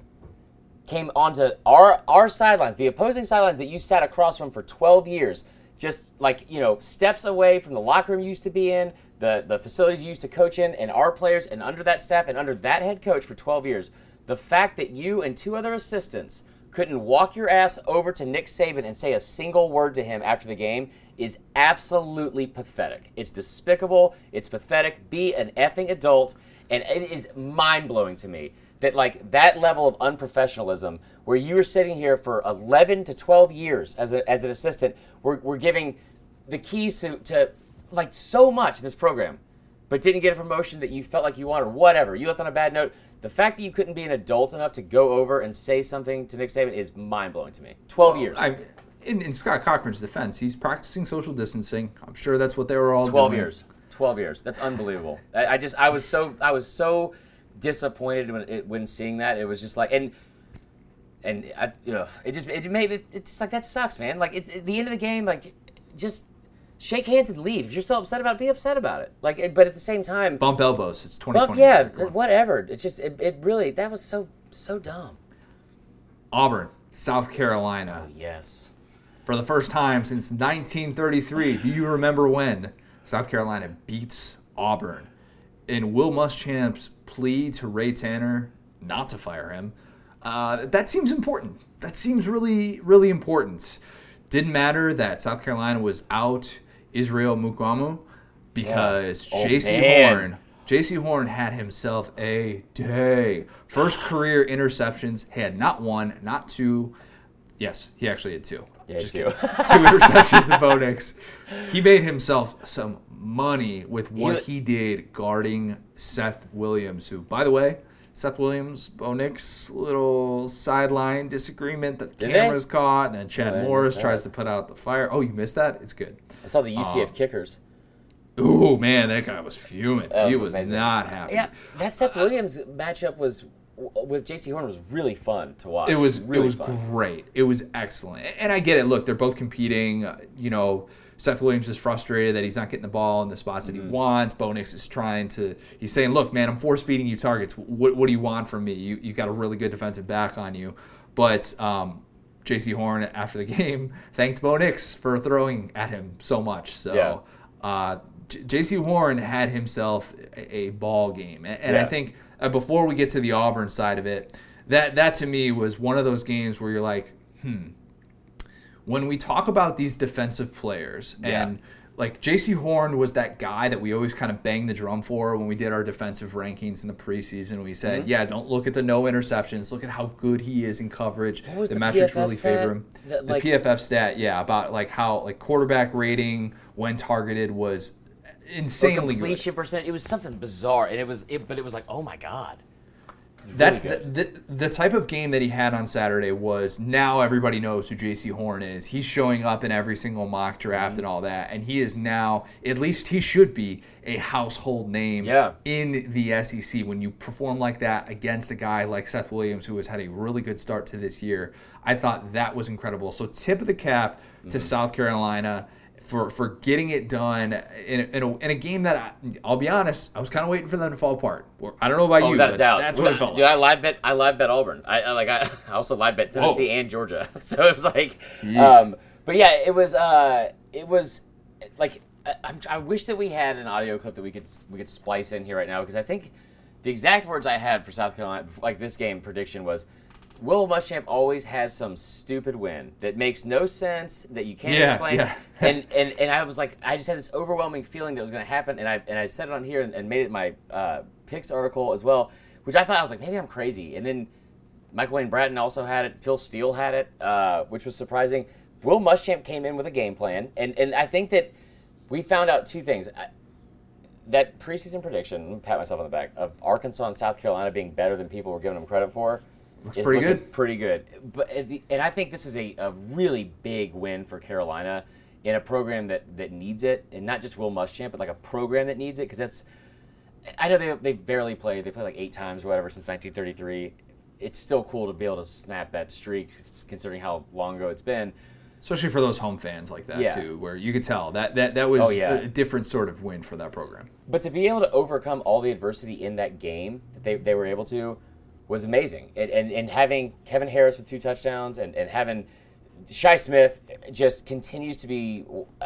came onto our our sidelines, the opposing sidelines that you sat across from for 12 years, just like you know, steps away from the locker room you used to be in, the the facilities you used to coach in, and our players, and under that staff, and under that head coach for 12 years, the fact that you and two other assistants couldn't walk your ass over to Nick Saban and say a single word to him after the game is absolutely pathetic. It's despicable. It's pathetic. Be an effing adult. And it is mind blowing to me that, like, that level of unprofessionalism, where you were sitting here for 11 to 12 years as, a, as an assistant, we're, we're giving the keys to, to, like, so much in this program, but didn't get a promotion that you felt like you wanted or whatever. You left on a bad note. The fact that you couldn't be an adult enough to go over and say something to Nick Saban is mind blowing to me. 12 years. I, in, in Scott Cochran's defense, he's practicing social distancing. I'm sure that's what they were all 12 doing. years 12 years that's unbelievable I, I just i was so i was so disappointed when it, when seeing that it was just like and and I, you know, it just it made it it's just like that sucks man like it's at the end of the game like just shake hands and leave if you're still upset about it be upset about it like but at the same time Bump elbows. It's well, 2020. yeah whatever it's just it, it really that was so so dumb Auburn, South Carolina. yes For the first time since 1933, do you remember when South Carolina beats Auburn? In Will Muschamp's plea to Ray Tanner not to fire him, uh, that seems important. That seems really, really important. Didn't matter that South Carolina was out Israel Mukuamu because Yeah. Oh, Jaycee Horn Jaycee Horn had himself a day. First career interceptions. He had not one, not two. Yes, he actually had two. Yeah, Just two. two interceptions of Bo Nix. He made himself some money with what He- he did guarding Seth Williams, who, by the way, Seth Williams, Bo Nix, little sideline disagreement that the Did cameras they? caught, and then Chad Oh, I Morris missed tries that. to put out the fire. Oh, you missed that? It's good. I saw the UCF Oh. kickers. Ooh, man, that guy was fuming. That he was was amazing. not happy. Yeah, that Seth Williams matchup was with Jaycee Horn was really fun to watch. It was really it was fun. great. It was excellent. And I get it. Look, they're both competing. uh, You know, Seth Williams is frustrated that he's not getting the ball in the spots Mm-hmm. that he wants. Bo Nix is trying to. He's saying, "Look, man, I'm force feeding you targets. What, what do you want from me? You you got a really good defensive back on you." But um, Jaycee Horn after the game thanked Bo Nix for throwing at him so much. So. Yeah. Uh, Jaycee Horn had himself a, ball game, and, and I think uh, before we get to the Auburn side of it, that that to me was one of those games where you're like, hmm. When we talk about these defensive players Yeah. and like Jaycee Horn was that guy that we always kind of banged the drum for when we did our defensive rankings in the preseason. We said, Mm-hmm. yeah, don't look at the no interceptions. Look at how good he is in coverage. the the metrics really stat? favor him. The- the like- PFF stat, yeah, about like how like quarterback rating when targeted was insanely good. completion percent. It was something bizarre, and it was it, but it was like, oh my god. That's the, the the type of game that he had on Saturday was now everybody knows who Jaycee Horn is. He's showing up in every single mock draft Mm-hmm. and all that, and he is now at least he should be a household name Yeah. in the SEC. When you perform like that against a guy like Seth Williams, who has had a really good start to this year, I thought that was incredible. So tip of the cap Mm-hmm. to South Carolina. For, for getting it done in a, in a, in a game that I, I'll be honest, I was kind of waiting for them to fall apart. Or- I don't know about Oh, you, without a doubt. that's what it felt Dude, like. I live bet. I live bet Auburn. I, I like. I, I also live bet Tennessee and Georgia. So it was like, um, but yeah, it was. Uh, it was like I, I'm, I wish that we had an audio clip that we could we could splice in here right now because I think the exact words I had for South Carolina, like this game prediction was. Will Muschamp always has some stupid win that makes no sense that you can't Yeah, explain, yeah. and, and and I was like, I just had this overwhelming feeling that was going to happen, and I and I said it on here and, and made it my uh, picks article as well, which I thought I was like, maybe I'm crazy, and then Michael Wayne Bratton also had it, Phil Steele had it, uh, which was surprising. Will Muschamp came in with a game plan, and and I think that we found out two things. I, that preseason prediction, pat myself on the back, of Arkansas and South Carolina being better than people were giving them credit for, is pretty good. pretty good. But and I think this is a, a really big win for Carolina in a program that, that needs it, and not just Will Muschamp, but like a program that needs it because that's. I know they they barely played. They played like eight times or whatever since 1933. It's still cool to be able to snap that streak, considering how long ago it's been. especially for those home fans like that Yeah. too, where you could tell that that that was Oh, yeah. a different sort of win for that program. But to be able to overcome all the adversity in that game that they, they were able to was amazing. And, and, and having Kevin Harris with two touchdowns and, and having Shi Smith just continues to be.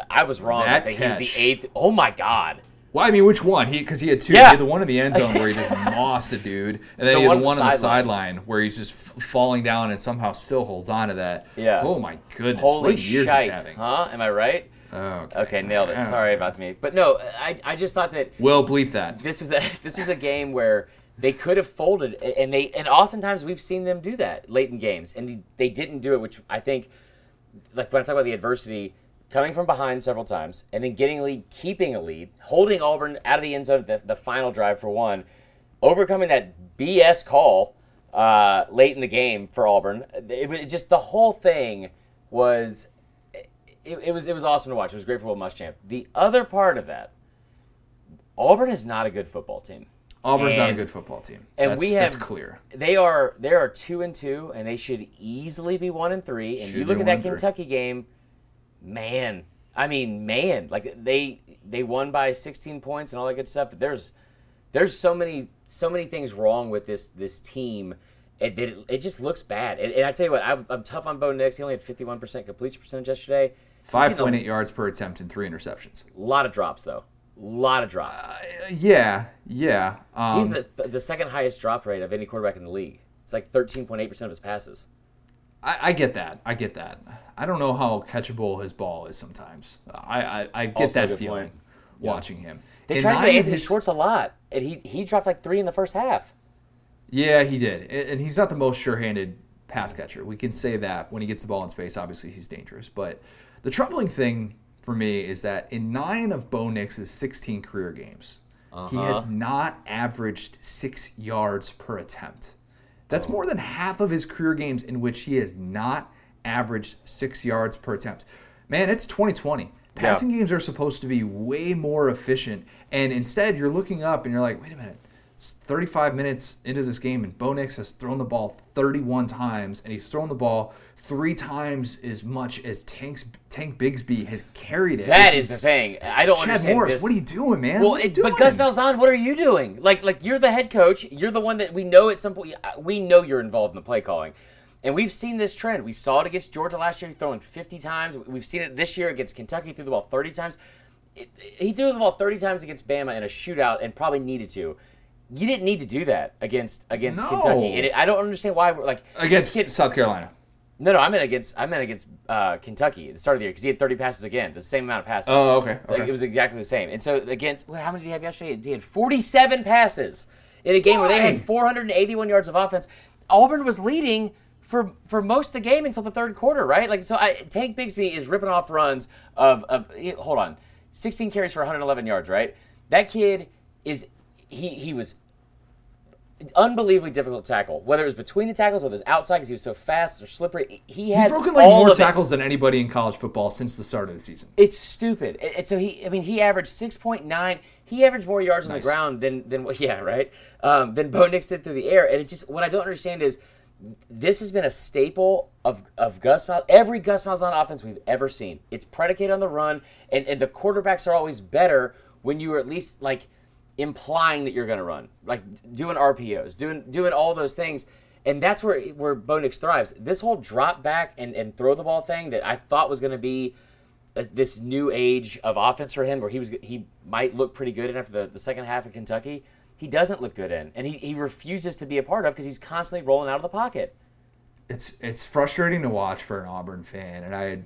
I was wrong. That say he was the eighth. Oh my God. Well, I mean, which one? He because he had two. Yeah. He had the one in the end zone where he just mossed a dude, and then The he had one the one on the sideline. where he's just f- falling down and somehow still holds on to that. Yeah. Oh my goodness! Holy what year shite. he's having. Huh? Am I right? Okay. Okay, nailed it. Sorry about me. But no, I, I just thought that Well, bleep that. this was a this was a game where they could have folded and they and oftentimes we've seen them do that late in games and they didn't do it which i think like when i talk about the adversity coming from behind several times and then getting a lead keeping a lead holding auburn out of the end zone the, the final drive for one overcoming that bs call uh, late in the game for auburn it was just the whole thing was it, it was it was awesome to watch it was great for Will Muschamp. the other part of that Auburn is not a good football team. Auburn's not a good football team. and that's, we that's have- clear. They are they are two and two, and they should easily be one and three. And Should you look at that and three. Kentucky game, man. I mean, man, like they they won by 16 points and all that good stuff. But there's there's so many so many things wrong with this this team. It did it, just looks bad. And, and I tell you what, I'm, I'm tough on Bo Nix. He only had 51% completion percentage yesterday. Five point eight yards per attempt and three interceptions. A lot of drops though. Lot of drops. Uh, yeah, yeah. Um, He's the, the second highest drop rate of any quarterback in the league. It's like 13.8% of his passes. I, I get that. I get that. I don't know how catchable his ball is sometimes. I I, I get Also that feeling point. watching him. They In tried to of Anthony his- Schwartz a lot, and he he dropped like three in the first half. Yeah, he did, and and he's not the most sure-handed pass catcher. We can say that when he gets the ball in space, obviously he's dangerous. But the troubling thing for me is that in nine of Bo Nix's 16 career games, he has uh-huh. not averaged six yards per attempt. That's more than half of his career games in which he has not averaged six yards per attempt. Man, it's 2020. Passing games are supposed to be way more efficient, and instead you're looking up and you're like, wait a minute. It's 35 minutes into this game, and Bo Nix has thrown the ball 31 times, and he's thrown the ball three times as much as Tank's, Tank Bigsby has carried it. That is, is the thing. I don't Chad understand Morris, this. what are you doing, man? Well, What are you it, but? Gus Malzahn, what are you doing? Like, like you're the head coach. You're the one that we know at some point. Uh, we know you're involved in the play calling, and we've seen this trend. We saw it against Georgia last year, throwing 50 times. We've seen it this year against Kentucky. Threw the ball 30 times. It, he threw the ball 30 times against Bama in a shootout, and probably needed to. You didn't need to do that against against No. Kentucky, and it, I don't understand why. We're like against kid- South Carolina. no, no, I meant against I meant against uh, Kentucky at the start of the year because he had 30 passes again, the same amount of passes. Oh, okay, Like, it was exactly the same. And so against well, how many did he have yesterday? He had 47 passes in a game where they had 481 yards of offense. Auburn was leading for for most of the game until the third quarter, right? Like so, I, Tank Bigsby is ripping off runs of of hold on, 16 carries for 111 yards, right? That kid is he he was unbelievably difficult to tackle. Whether it was between the tackles, whether it was outside because he was so fast or slippery, he has He's broken like more of it. tackles than anybody in college football since the start of the season. It's stupid. And so he, I mean, he averaged six point nine. He averaged more yards on the ground than than what, yeah, right, um, than Bo Nix did through the air. And it just what I don't understand is this has been a staple of of Gus Mal. Every Gus Malzahn offense we've ever seen. It's predicated on the run, and and the quarterbacks are always better when you are at least like implying that you're going to run, like doing RPOs, doing doing all those things. And that's where where Bo Nix thrives. This whole drop back and, and throw the ball thing that I thought was going to be a, this new age of offense for him, where he was he might look pretty good in after the, the second half of Kentucky. He doesn't look good in, and he, he refuses to be a part of because he's constantly rolling out of the pocket. It's it's frustrating to watch for an Auburn fan, and I had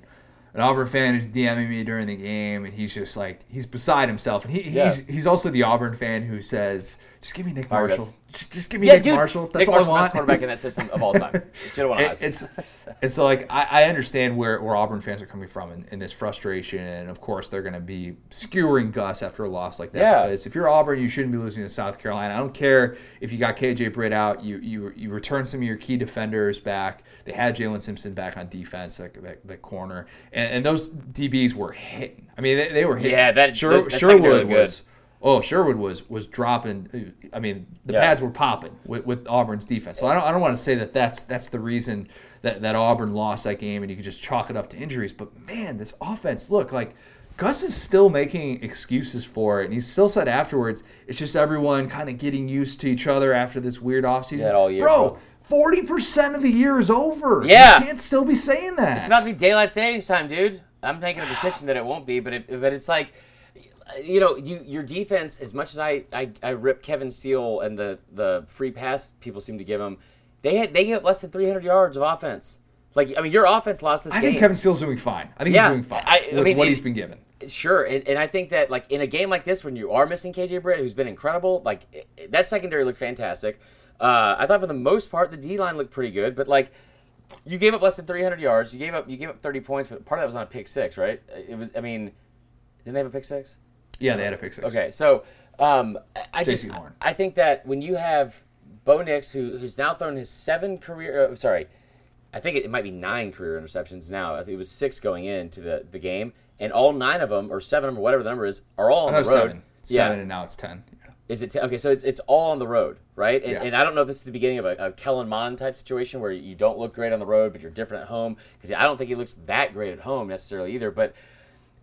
an Auburn fan who's DMing me during the game, and he's just like he's beside himself, and he, Yeah. he's he's also the Auburn fan who says, "Just give me Nick Marshall, just, just give me Yeah, Nick dude, Marshall. That's Nick all Marshall's I want." best quarterback in that system of all time. Should have won It- it's it's so like I, I understand where, where Auburn fans are coming from in, in this frustration, and of course they're going to be skewering Gus after a loss like that. Yeah. Because if you're Auburn, you shouldn't be losing to South Carolina. I don't care if you got KJ Britt out, you you you return some of your key defenders back. They had Jalen Simpson back on defense, like that, that corner, and, and those DBs were hitting. I mean, they, they were hitting. Yeah, that- Sher- those- that Sherwood was. Oh, Sherwood was was dropping. I mean, the Yeah. pads were popping with, with Auburn's defense. So I don't, I don't want to say that that's that's the reason that, that Auburn lost that game and you could just chalk it up to injuries. But man, this offense, look like Gus is still making excuses for it, and he still said afterwards it's just everyone kind of getting used to each other after this weird offseason. All year, bro. bro. Forty percent of the year is over. Yeah. you can't still be saying that. It's about to be daylight savings time, dude. I'm making a petition that it won't be, but it, but it's like, you know, you your defense. As much as I, I I rip Kevin Steele and the the free pass people seem to give him, they had they get less than 300 yards of offense. Like I mean, your offense lost this game. I game. think Kevin Steele's doing fine. I think Yeah, he's doing fine I- I with mean, what it- he's been given. Sure, and, and I think that like in a game like this, when you are missing KJ Britt, who's been incredible, like that secondary looked fantastic. Uh, I thought for the most part the D line looked pretty good, but like you gave up less than 300 yards, you gave up you gave up 30 points, but part of that was on a pick six, right? It was. I mean, didn't they have a pick six? Yeah, they had a pick six. Okay, so um, I- just Horn. I think that when you have Bo Nix, who who's now thrown his seven career, uh, sorry, I think it, it might be nine career interceptions now. I think it was six going into the, the game, and all nine of them, or seven of them, or whatever the number is, are all on I the road. seven. Seven, and now it's ten. Is it ten? okay? So it's, it's all on the road, right? And, Yeah. and I don't know if this is the beginning of a, a Kellen Mond type situation where you don't look great on the road, but you're different at home. Because I don't think he looks that great at home necessarily either. But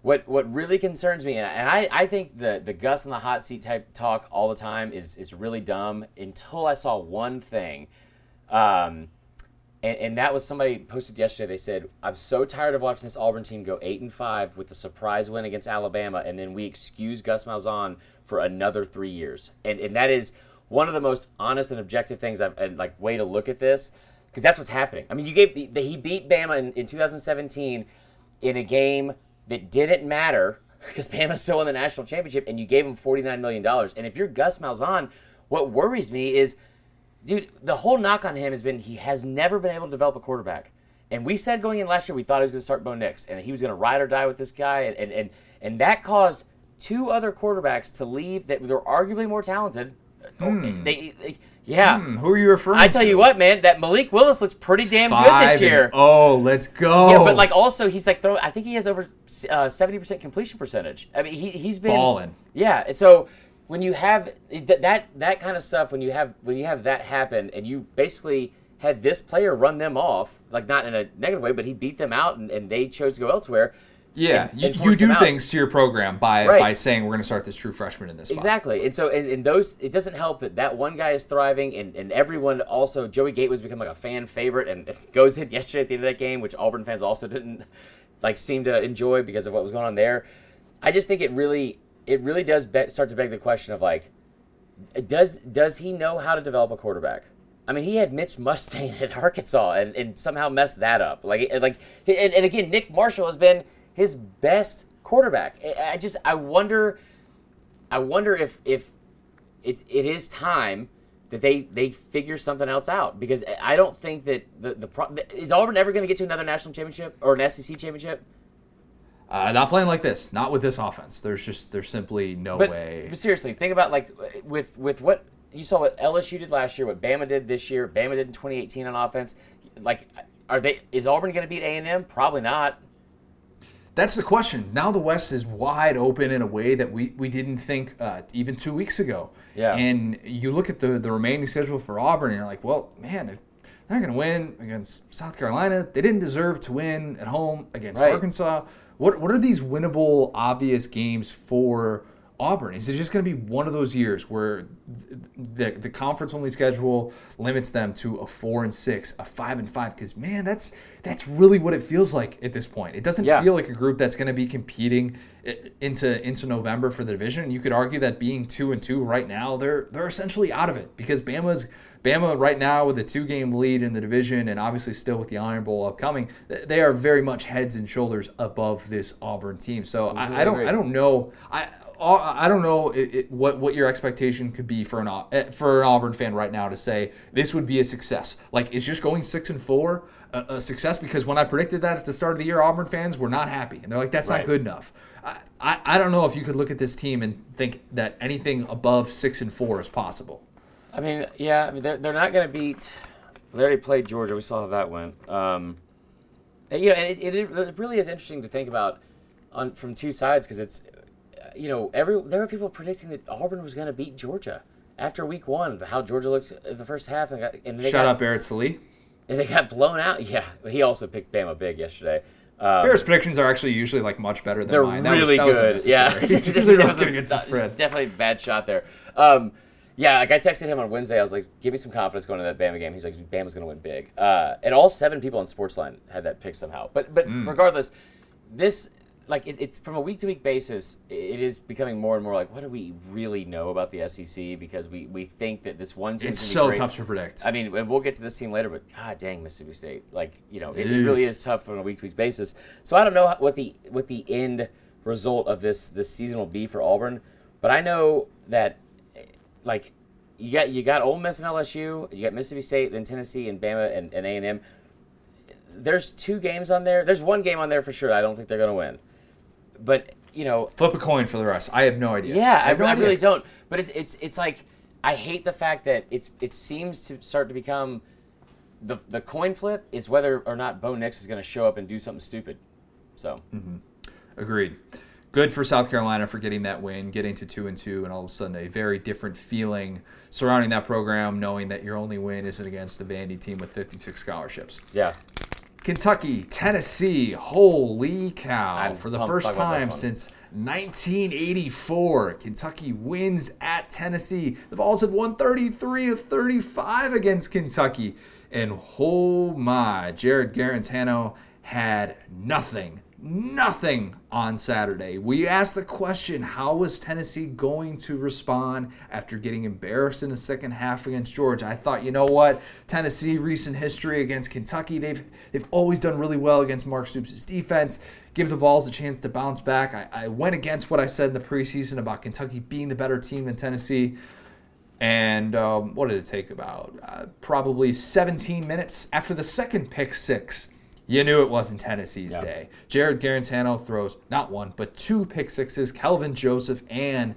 what what really concerns me, and I- and I, I think the the Gus in the hot seat type talk all the time is is really dumb. Until I saw one thing, um, and, and that was somebody posted yesterday. They said, "I'm so tired of watching this Auburn team go eight and five with the surprise win against Alabama, and then we excuse Gus Malzahn for another three years." And and that is one of the most honest and objective things I've and like way to look at this because that's what's happening. I mean, you gave the, he beat Bama in, in 2017 in a game that didn't matter because Bama's still in the national championship, and you gave him 49 million dollars. And if you're Gus Malzahn, what worries me is dude, the whole knock on him has been he has never been able to develop a quarterback. And we said going in last year we thought he was going to start Bo Nix and he was going to ride or die with this guy, and and and, and that caused two other quarterbacks to leave that they're arguably more talented. They, they- yeah. Hmm, who are you referring to? I to? tell you what, man, that Malik Willis looks pretty damn good Five this and- year. oh, let's go. Yeah, but like also he's like throw. I think he has over uh, seventy percent completion percentage. I mean, he he's been Ballin'. Yeah, and so when you have that that that kind of stuff, when you have when you have that happen, and you basically had this player run them off, like not in a negative way, but he beat them out, and, and they chose to go elsewhere. yeah, and- you, and you forced do things to your program by Right. by saying we're going to start this true freshman in this spot. Exactly, and so and, and those it doesn't help that that one guy is thriving, and, and everyone also Joey Gate was become like a fan favorite, and it goes in yesterday at the end of that game, which Auburn fans also didn't like seem to enjoy because of what was going on there. I just think it really it really does be- start to beg the question of like, does does he know how to develop a quarterback? I mean, he had Mitch Mustain at Arkansas and, and somehow messed that up. Like, like, and, and again, Nick Marshall has been his best quarterback. I just, I wonder, I wonder if if it, it is time that they they figure something else out because I don't think that the the pro- is Auburn ever going to get to another national championship or an SEC championship. Uh, not playing like this, not with this offense. There's just there's simply no But, way. but seriously, think about like with with what you saw what LSU did last year, what Bama did this year, Bama did in 2018 on offense. Like, are they? Is Auburn going to beat A and M? Probably not. That's the question. Now the West is wide open in a way that we, we didn't think uh, even two weeks ago. Yeah. And you look at the, the remaining schedule for Auburn, and you're like, well, man, if they're not going to win against South Carolina, they didn't deserve to win at home against Right. Arkansas. What what are these winnable, obvious games for Auburn? Is it just going to be one of those years where the the conference only schedule limits them to a four and six, a five and five? Because man, that's that's really what it feels like at this point. It doesn't Yeah. feel like a group that's going to be competing eh, into into November for the division. You could argue that being two and two right now, they're they're essentially out of it because Bama's Bama right now with a two game lead in the division and obviously still with the Iron Bowl upcoming, they are very much heads and shoulders above this Auburn team. So I, I don't. I don't know I. I don't know it, it, what what your expectation could be for an eh, for an Auburn fan right now to say this would be a success. Like, is just going six and four a, a success? Because when I predicted that at the start of the year, Auburn fans were not happy, and they're like, "That's Right. not good enough." I, I I don't know if you could look at this team and think that anything above six and four is possible. I mean, yeah, I mean they're, they're not going to beat. They already played Georgia. We saw how that went. Um, and, you know, and it, it, it really is interesting to think about on from two sides because it's, uh, you know, every there were people predicting that Auburn was going to beat Georgia after week one. How Georgia looks in the first half, and, got, and they Shout got, out Barrett Sallee. and they got blown out. Yeah, he also picked Bama big yesterday. Um, Barrett's predictions are actually usually like much better than they're mine. That was- really that was good. Yeah, unnecessary. He's usually It really was good a- against the spread. Definitely a bad shot there. Um, yeah, like I texted him on Wednesday. I was like, "Give me some confidence going to that Bama game." He's like, "Bama's going to win big." Uh, and all seven people on Sportsline had that pick somehow. But but Mm. regardless, this like it, it's from a week to week basis. It is becoming more and more like, what do we really know about the SEC? Because we we think that this one team It's so tough to predict. I mean, and we'll get to this team later, but god dang, Mississippi State, like you know, it, it really is tough on a week to week basis. So I don't know what the what the end result of this this season will be for Auburn, but I know that like you got you got Ole Miss and LSU, you got Mississippi State, then Tennessee and Bama and A and M. There's two games on there. There's one game on there for sure. I don't think they're gonna win, but you know Flip a coin for the rest. I have no idea. yeah, I, have no I idea. really don't. But it's it's it's like I hate the fact that it's it seems to start to become the the coin flip is whether or not Bo Nix is going to show up and do something stupid. So mm-hmm. Agreed. Good for South Carolina for getting that win, getting to two and two, and all of a sudden a very different feeling surrounding that program, knowing that your only win isn't against a Vandy team with 56 scholarships. yeah, Kentucky, Tennessee, holy cow! I'm for the first to talk about this time since 1984, Kentucky wins at Tennessee. The Vols had won 33 of 35 against Kentucky, and oh my, Jarrett Guarantano had nothing, nothing on Saturday. We asked the question: How was Tennessee going to respond after getting embarrassed in the second half against Georgia? I thought, you know what, Tennessee recent history against Kentucky, they've they've always done really well against Mark Stoops' defense. Give the Vols a chance to bounce back. I, I went against what I said in the preseason about Kentucky being the better team than Tennessee. And um, what did it take? About uh, probably 17 minutes after the second pick six. You knew it wasn't Tennessee's Yeah. day. Jarrett Guarantano throws not one, but two pick sixes. Kelvin Joseph and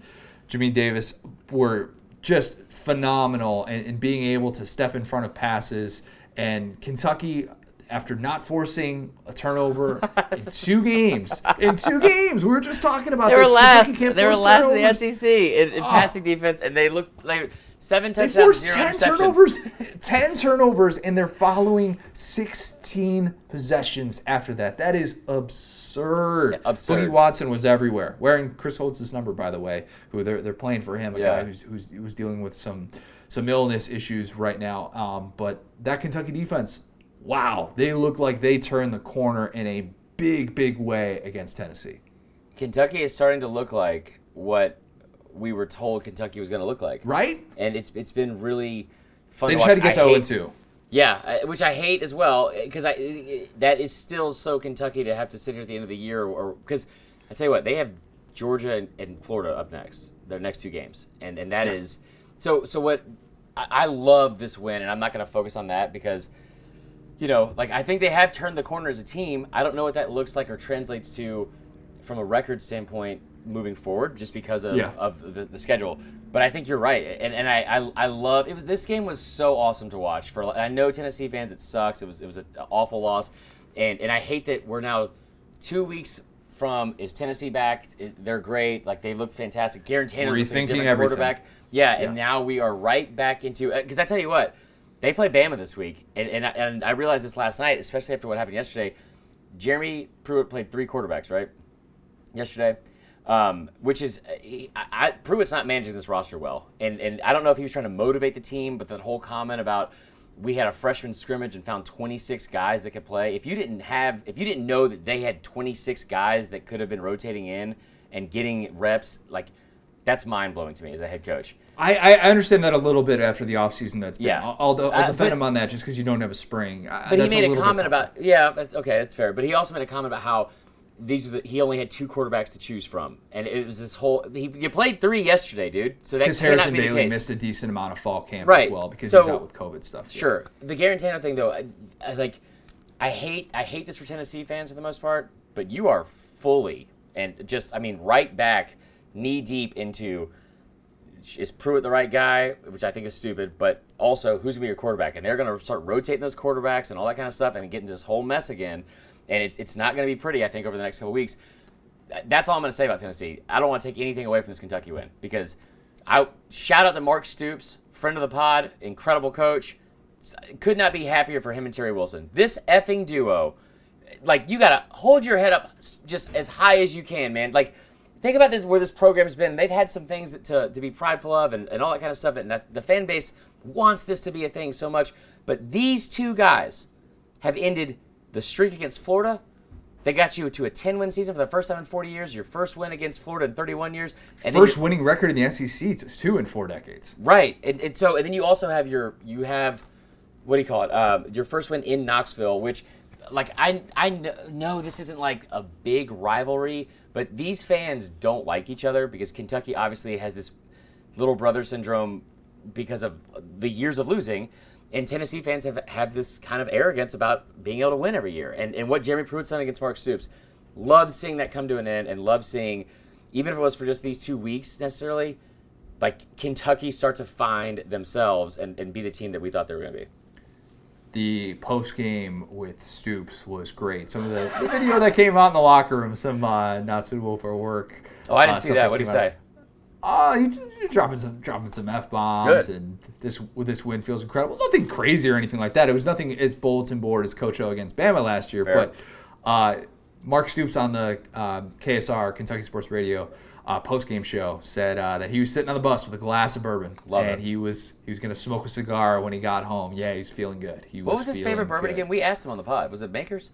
Jamin Davis were just phenomenal in, in being able to step in front of passes. And Kentucky, after not forcing a turnover in two games, in two games, we were just talking about They were this. last. Kentucky can't They were last in the SEC in, in ah. passing defense, and they look like seven They forced zero 10 turnovers, 10 turnovers in their following 16 possessions after that. That is absurd. absurd. Boogie Watson was everywhere, wearing Chris Oats's number, by the way, who they're, they're playing for him, a Yeah. guy who's, who's, who's dealing with some, some illness issues right now. Um, but that Kentucky defense, wow, they look like they turned the corner in a big, big way against Tennessee. Kentucky is starting to look like what we were told Kentucky was going to look like, Right? and it's it's been really fun. They to had to get to 0 hate- 2. Yeah, I- which I hate as well because I that is still so Kentucky to have to sit here at the end of the year or because I tell you what they have Georgia and, and Florida up next their next two games and and that is so so what I, I love this win and I'm not going to focus on that because you know like I think they have turned the corner as a team I don't know what that looks like or translates to from a record standpoint moving forward just because of, Yeah. of the, the schedule. But I think you're right, and, and I, I I love it. Was this game was so awesome to watch. For I know Tennessee fans, it sucks. It was it was an awful loss, and and I hate that we're now two weeks from is Tennessee back? They're great. Like they look fantastic. Looks like a different quarterback. Yeah, and Yeah. now we are right back into uh, because I tell you what, they play Bama this week, and and I, and I realized this last night, especially after what happened yesterday. Jeremy Pruitt played three quarterbacks, right? yesterday, um, which is he, I, I, Pruitt's not managing this roster well, and and I don't know if he was trying to motivate the team, but that whole comment about we had a freshman scrimmage and found 26 guys that could play. If you didn't have, if you didn't know that they had 26 guys that could have been rotating in and getting reps, like that's mind blowing to me as a head coach. I, I understand that a little bit after the offseason that's been. Yeah. I'll, I'll, I'll Uh, defend but- him on that just because you don't have a spring. I- But he made a, bit comment about yeah, that's, okay, that's fair. But he also made a comment about how these were the, he only had two quarterbacks to choose from, and it was this whole he, you played three yesterday, dude. So that Because Harrison be Bailey missed a decent amount of fall camp Right. as well because So- he's out with COVID stuff. Sure. The Guarantano thing, though, I, I like. I hate. I hate this for Tennessee fans for the most part. But you are fully and just. I mean, right back, knee deep into. Is Pruitt the right guy? Which I think is stupid. But also, who's gonna be your quarterback? And they're gonna start rotating those quarterbacks and all that kind of stuff, and get into this whole mess again. And it's it's not gonna be pretty. I think over the next couple weeks. That's all I'm gonna say about Tennessee. I don't want to take anything away from this Kentucky win because I shout out to Mark Stoops, friend of the pod, incredible coach. Could not be happier for him and Terry Wilson. This effing duo, like you gotta hold your head up just as high as you can, man. Like think about this where this program's been. They've had some things that to, to be prideful of and, and all that kind of stuff. And the fan base wants this to be a thing so much. But these two guys have ended the streak against Florida. They got you to a 10 win season for the first time in 40 years. Your first win against Florida in 31 years. And First winning record in the SEC is two in four decades. Right, and, and so and then you also have your you have what do you call it? Um, your first win in Knoxville, which like I I kn- know this isn't like a big rivalry, but these fans don't like each other because Kentucky obviously has this little brother syndrome because of the years of losing. And Tennessee fans have, have this kind of arrogance about being able to win every year. And, and what Jeremy Pruitt's done against Mark Stoops, love seeing that come to an end and love seeing, even if it was for just these two weeks necessarily, like Kentucky start to find themselves and, and be the team that we thought they were going to be. The post game with Stoops was great. Some of the, the video that came out in the locker room, some uh, not suitable for work. Oh, I didn't uh, see that. What do you say? Oh, you you're dropping some dropping some f bombs, Good. and this this win feels incredible. Nothing crazy or anything like that. It was nothing as bulletin board as Coach O against Bama last year. Fair. But uh, Mark Stoops on the um, KSR Kentucky Sports Radio uh, post game show said uh, that he was sitting on the bus with a glass of bourbon, Love and it. he was he was gonna smoke a cigar when he got home. Yeah, he's feeling good. He What was his favorite bourbon good. again? We asked him on the pod. Was it Makers?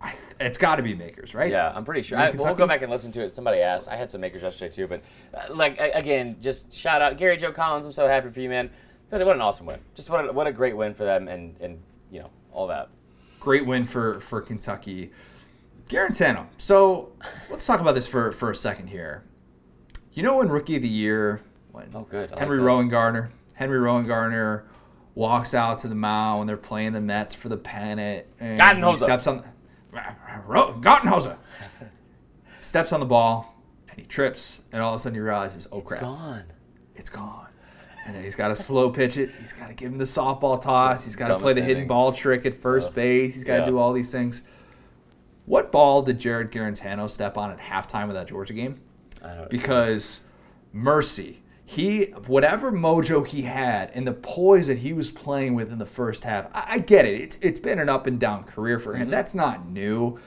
I, it's got to be Makers, right? Yeah, I'm pretty sure. I, we'll go back and listen to it. Somebody asked. I had some Makers yesterday too, but uh, like again, just shout out Gary Joe Collins. I'm so happy for you, man. What an awesome win! Just what a, what a great win for them, and and you know all that. great win for for Kentucky. Guarantano. So let's talk about this for for a second here. You know when Rookie of the Year, when Oh, good. I Henry this. Rowengartner, Henry Rowengartner walks out to the mound when they're playing the Mets for the pennant. And God knows he steps on Gartenhauser steps on the ball and he trips, and all of a sudden he realizes, oh crap, it's Gone. it's gone. And then he's got to slow pitch it. He's got to give him the softball toss. He's got to play the hidden thing. ball trick at first Ugh. base. He's got to Yeah. do all these things. What ball did Jarrett Guarantano step on at halftime of that Georgia game? I don't Because mercy, he whatever mojo he had and the poise that he was playing with in the first half. I, I get it. It's it's been an up and down career for him. Mm-hmm. That's not new.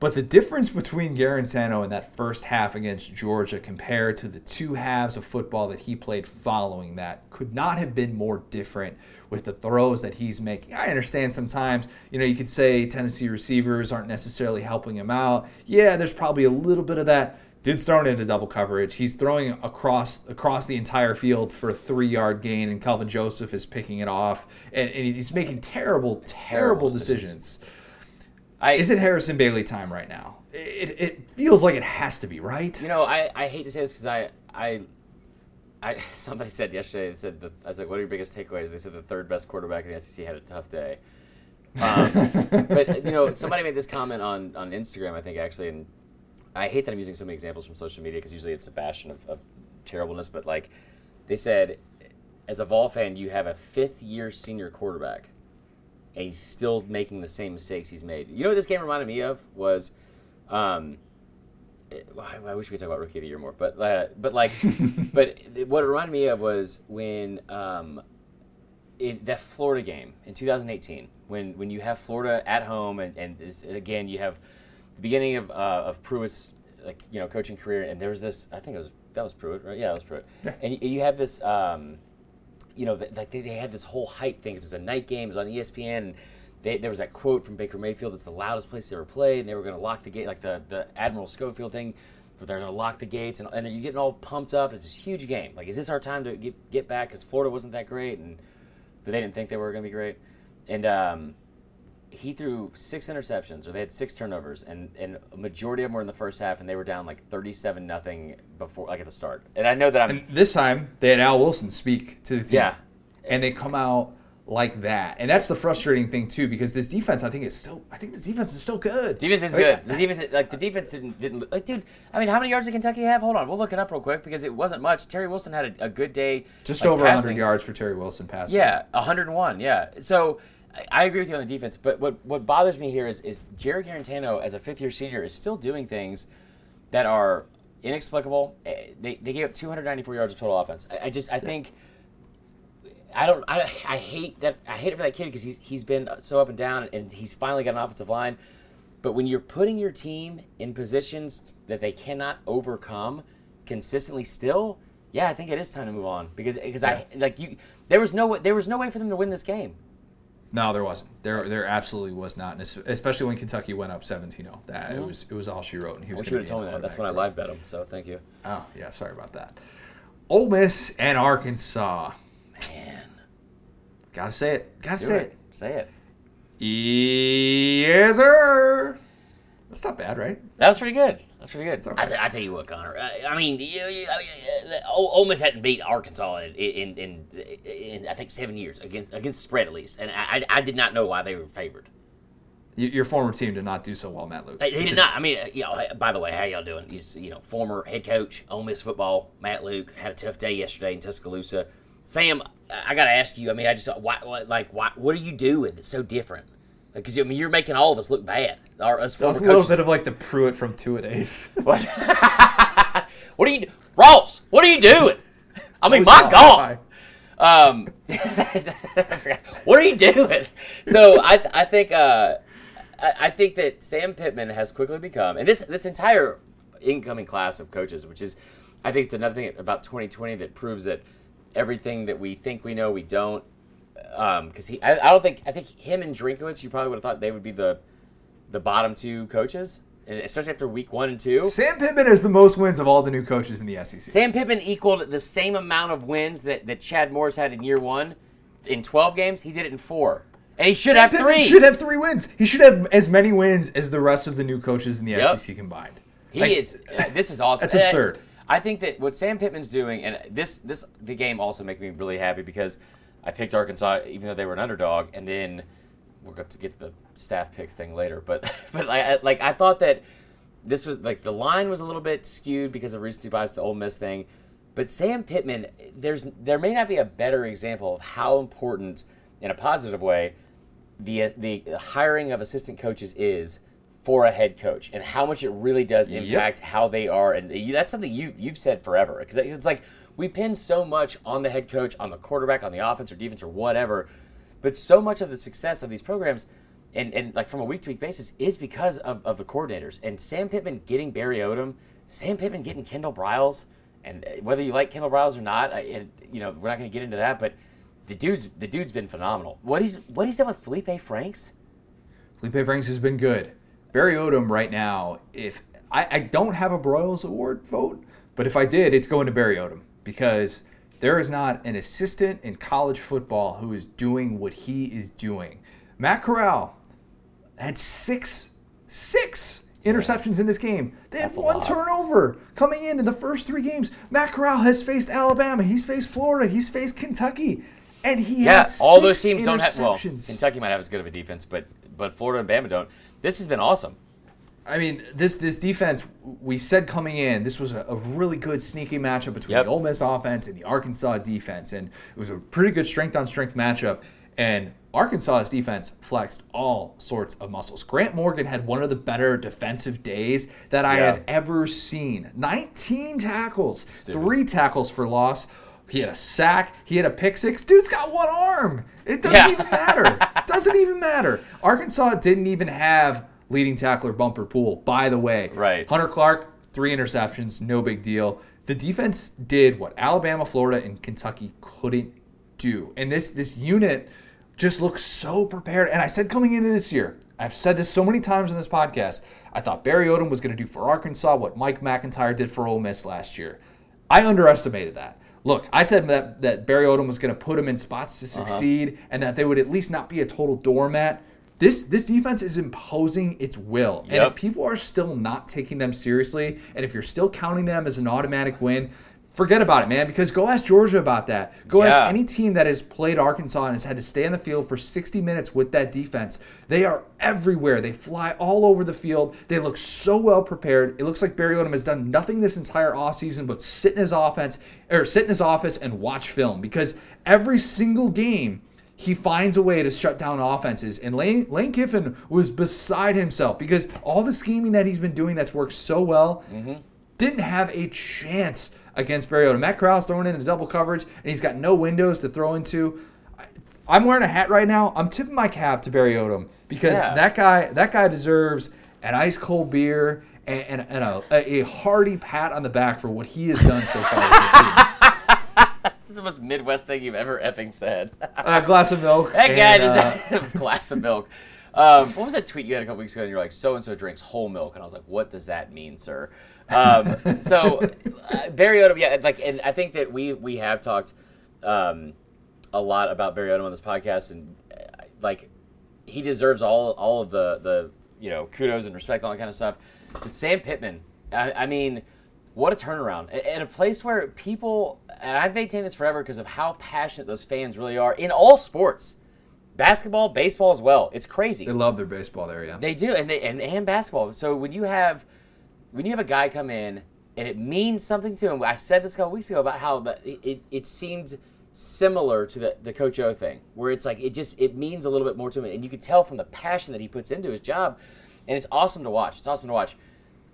But the difference between Guarantano in that first half against Georgia compared to the two halves of football that he played following that could not have been more different with the throws that he's making. I understand sometimes, you know, you could say Tennessee receivers aren't necessarily helping him out. Yeah, there's probably a little bit of that. Dude's thrown into double coverage. He's throwing across across the entire field for a three yard gain, and Kelvin Joseph is picking it off, and, and he's making terrible, terrible decisions. I, Is it Harrison Bailey time right now? It, it feels like it has to be, right? You know, I, I hate to say this because I, I I somebody said yesterday. They said that, I was like, "What are your biggest takeaways?" They said the third best quarterback in the SEC had a tough day. Um, but you know, somebody made this comment on on Instagram, I think actually, and I hate that I'm using so many examples from social media because usually it's a bastion of, of terribleness. But like, they said, as a Vol fan, you have a fifth year senior quarterback, and he's still making the same mistakes he's made. You know what this game reminded me of was. Um, it- I I wish we could talk about rookie of the year more, but uh, but like, but what it reminded me of was when um, in that Florida game in 2018, when when you have Florida at home, and and this, again you have the beginning of uh, of Pruitt's like you know coaching career, and there was this I think it was that was Pruitt, right? Yeah, that was Pruitt, and you, you have this. Um, you know, like they, they had this whole hype thing. It was a night game. It was on ESPN. And they, there was that quote from Baker Mayfield. It's the loudest place they ever played, and they were going to lock the gate, like the, the Admiral Schofield thing, where they're going to lock the gates, and, and then you're getting all pumped up. It's this huge game. Like, is this our time to get get back? Because Florida wasn't that great, and but they didn't think they were going to be great. And um, he threw six interceptions, or they had six turnovers, and, and a majority of them were in the first half, and they were down like thirty-seven nothing before, like at the start. And I know that I'm And this time they had Al Wilson speak to the team. Yeah. And they come out like that. And that's the frustrating thing too, because this defense I think is still I think this defense is still good. Defense is Like, good. The defense, like the defense didn't didn't like, dude. I mean, how many yards did Kentucky have? Hold on, we'll look it up real quick because it wasn't much. Terry Wilson had a, a good day, Just like, over. 100 yards for Terry Wilson passing. Yeah, 101. Yeah. So I- agree with you on the defense, but what what bothers me here is is Jerry Guarantano as a fifth year senior is still doing things that are inexplicable. Eh, They, they gave up 294 yards of total offense. I, I just I think. I don't. I, I hate that. I hate it for that kid because he's he's been so up and down, and he's finally got an offensive line. But when you're putting your team in positions that they cannot overcome consistently, still, yeah, I think it is time to move on because because I like you. There was no there was no way for them to win this game. No, there wasn't. There there absolutely was not. And especially when Kentucky went up 17-0. That it mm-hmm. was it was all she wrote and he I was wish you would have told me that. That's when I live bet them. So thank you. Oh, yeah, sorry about that. Ole Miss and Arkansas. Man, Gotta say it. Gotta do say it. Say it. it. Yes, sir. That's not bad, right? That was pretty good. That's pretty good. all I, t- I tell you what, Connor. I, I mean, you, you, I mean uh, Ole Ole Miss hadn't beat Arkansas in, in, in, in, I think seven years against against spread at least, and I, I, I did not know why they were favored. Your former team did not do so well, Matt Luke. They, they did not. I mean, uh, you know. By the way, how y'all doing? He's you know former head coach, Ole Miss football, Matt Luke had a tough day yesterday in Tuscaloosa. Sam, I got to ask you. I mean, I just why, why like why, what are you doing that's so different? Because I mean, you're making all of us look bad. Or us former That's a little coaches. bit of like the Pruitt from two a days. What? what are you, Ross? What are you doing? I mean, my God. Um, what are you doing? So I, I think, uh, I, I think that Sam Pittman has quickly become, and this this entire incoming class of coaches, which is, I think it's another thing about 2020 that proves that everything that we think we know we don't. Because he, I, I don't think, I think him and Drinkwitz, you probably would have thought they would be the the bottom two coaches, and especially after week one and two. Sam Pittman has the most wins of all the new coaches in the SEC. Sam Pittman equaled the same amount of wins that, that Chad Morris had in year one. In 12 games, he did it in four. And he should Sam have Pittman three. should have three wins. He should have as many wins as the rest of the new coaches in the Yep. SEC combined. He Like, is. uh, this is awesome. That's And I- absurd. I think that what Sam Pittman's doing, and this this the game also makes me really happy because I picked Arkansas even though they were an underdog, and then we're going to get to the staff picks thing later. But but I, like I thought that this was like the line was a little bit skewed because of recency bias, the Ole Miss thing. But Sam Pittman, there's there may not be a better example of how important, in a positive way, the the hiring of assistant coaches is for a head coach and how much it really does impact yep. how they are. And that's something you you've said forever because it's like we pin so much on the head coach, on the quarterback, on the offense or defense or whatever, but so much of the success of these programs. And, and like from a week to week basis is because of, of the coordinators and Sam Pittman getting Barry Odom, Sam Pittman getting Kendall Briles, and uh, whether you like Kendall Briles or not, and, you know we're not going to get into that, but the dude's the dude's been phenomenal. What he's what he's done with Felipe Franks. Felipe Franks has been good. Barry Odom right now, if I, I don't have a Broyles Award vote, but if I did, it's going to Barry Odom because there is not an assistant in college football who is doing what he is doing. Matt Corral had six, six interceptions in this game. They had one turnover coming in in the first three games. Matt Corral has faced Alabama, he's faced Florida, he's faced Kentucky, and he yeah, had all those teams don't have. Well, Kentucky might have as good of a defense, but but Florida and Bama don't. This has been awesome. I mean, this this defense, we said coming in, this was a, a really good sneaky matchup between yep. the Ole Miss offense and the Arkansas defense, and it was a pretty good strength on strength matchup. And Arkansas's defense flexed all sorts of muscles. Grant Morgan had one of the better defensive days that I yeah. have ever seen. 19 tackles, three tackles for loss. He had a sack. He had a pick six. Dude's got one arm. It doesn't yeah. even matter. doesn't even matter. Arkansas didn't even have leading tackler Bumper Pool. By the way, right? Hudson Clark, three interceptions, no big deal. The defense did what Alabama, Florida, and Kentucky couldn't do, and this this unit just looks so prepared. And I said coming into this year, I've said this so many times in this podcast. I thought Barry Odom was going to do for Arkansas what Mike MacIntyre did for Ole Miss last year. I underestimated that. Look, I said that, that Barry Odom was going to put him in spots to uh-huh. succeed uh-huh. and that they would at least not be a total doormat. This this defense is imposing its will. Yep. And if people are still not taking them seriously, and if you're still counting them as an automatic win, forget about it, man. Because go ask Georgia about that. Go yeah. ask any team that has played Arkansas and has had to stay on the field for 60 minutes with that defense. They are everywhere. They fly all over the field. They look so well prepared. It looks like Barry Odom has done nothing this entire offseason but sit in his offense or sit in his office and watch film. Because every single game he finds a way to shut down offenses. And Lane, Lane Kiffin was beside himself because all the scheming that he's been doing that's worked so well mm-hmm. didn't have a chance against Barry Odom. Matt Corral's throwing in a double coverage, and he's got no windows to throw into. I'm wearing a hat right now. I'm tipping my cap to Barry Odom because yeah. that guy that guy deserves an ice cold beer and, and, and a, a, hearty pat on the back for what he has done so far the most Midwest thing you've ever effing said. a glass of milk. That guy does uh, a glass of milk. Um, what was that tweet you had a couple weeks ago? And you're like, so and so drinks whole milk, and I was like, what does that mean, sir? Um, so uh, Barry Odom, yeah, like, and I think that we we have talked um, a lot about Barry Odom on this podcast, and uh, like he deserves all all of the the you know kudos and respect, all that kind of stuff. But Sam Pittman, I, I mean what a turnaround. In a place where people, and I've maintained this forever because of how passionate those fans really are in all sports. Basketball, baseball as well. It's crazy. They love their baseball there, yeah. They do, and they and, and basketball. So when you have when you have a guy come in and it means something to him, I said this a couple weeks ago about how the, it, it seemed similar to the, the Coach O thing, where it's like it just it means a little bit more to him, and you can tell from the passion that he puts into his job, and it's awesome to watch. It's awesome to watch.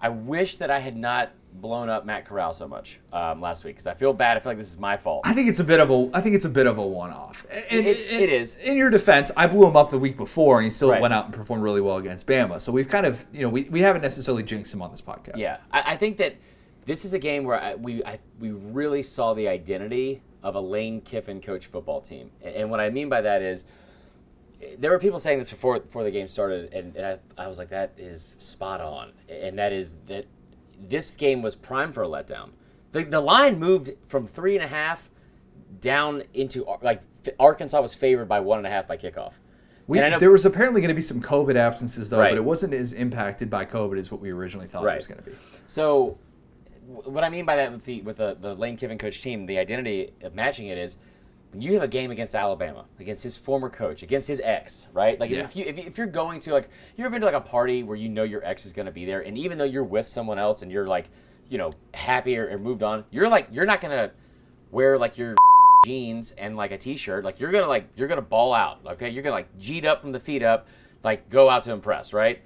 I wish that I had not blown up Matt Corral so much um, last week because I feel bad. I feel like this is my fault. I think it's a bit of a. I think it's a bit of a one-off. It, it, it is. In your defense, I blew him up the week before, and he still right. went out and performed really well against Bama. So we've kind of, you know, we, we haven't necessarily jinxed him on this podcast. Yeah, I, I think that this is a game where I, we I, we really saw the identity of a Lane Kiffin coach football team, and, and what I mean by that is there were people saying this before before the game started, and, and I, I, was like, that is spot on, and that is that this game was prime for a letdown. The, the line moved from three and a half down into like Arkansas was favored by one and a half by kickoff. We, know, there was apparently going to be some COVID absences though, right. but it wasn't as impacted by COVID as what we originally thought right. it was going to be. So, what I mean by that with the with the, the Lane Kiffin coach team, the identity of matching it is when you have a game against Alabama, against his former coach, against his ex, right? Like Yeah. if you if, you- if you're going to like you ever been to like a party where you know your ex is going to be there, and even though you're with someone else and you're like you know happy or, or moved on, you're like you're not gonna wear like your jeans and like a t-shirt. Like you're gonna like you're gonna ball out. Okay, you're gonna like G'd up from the feet up, like go out to impress, right?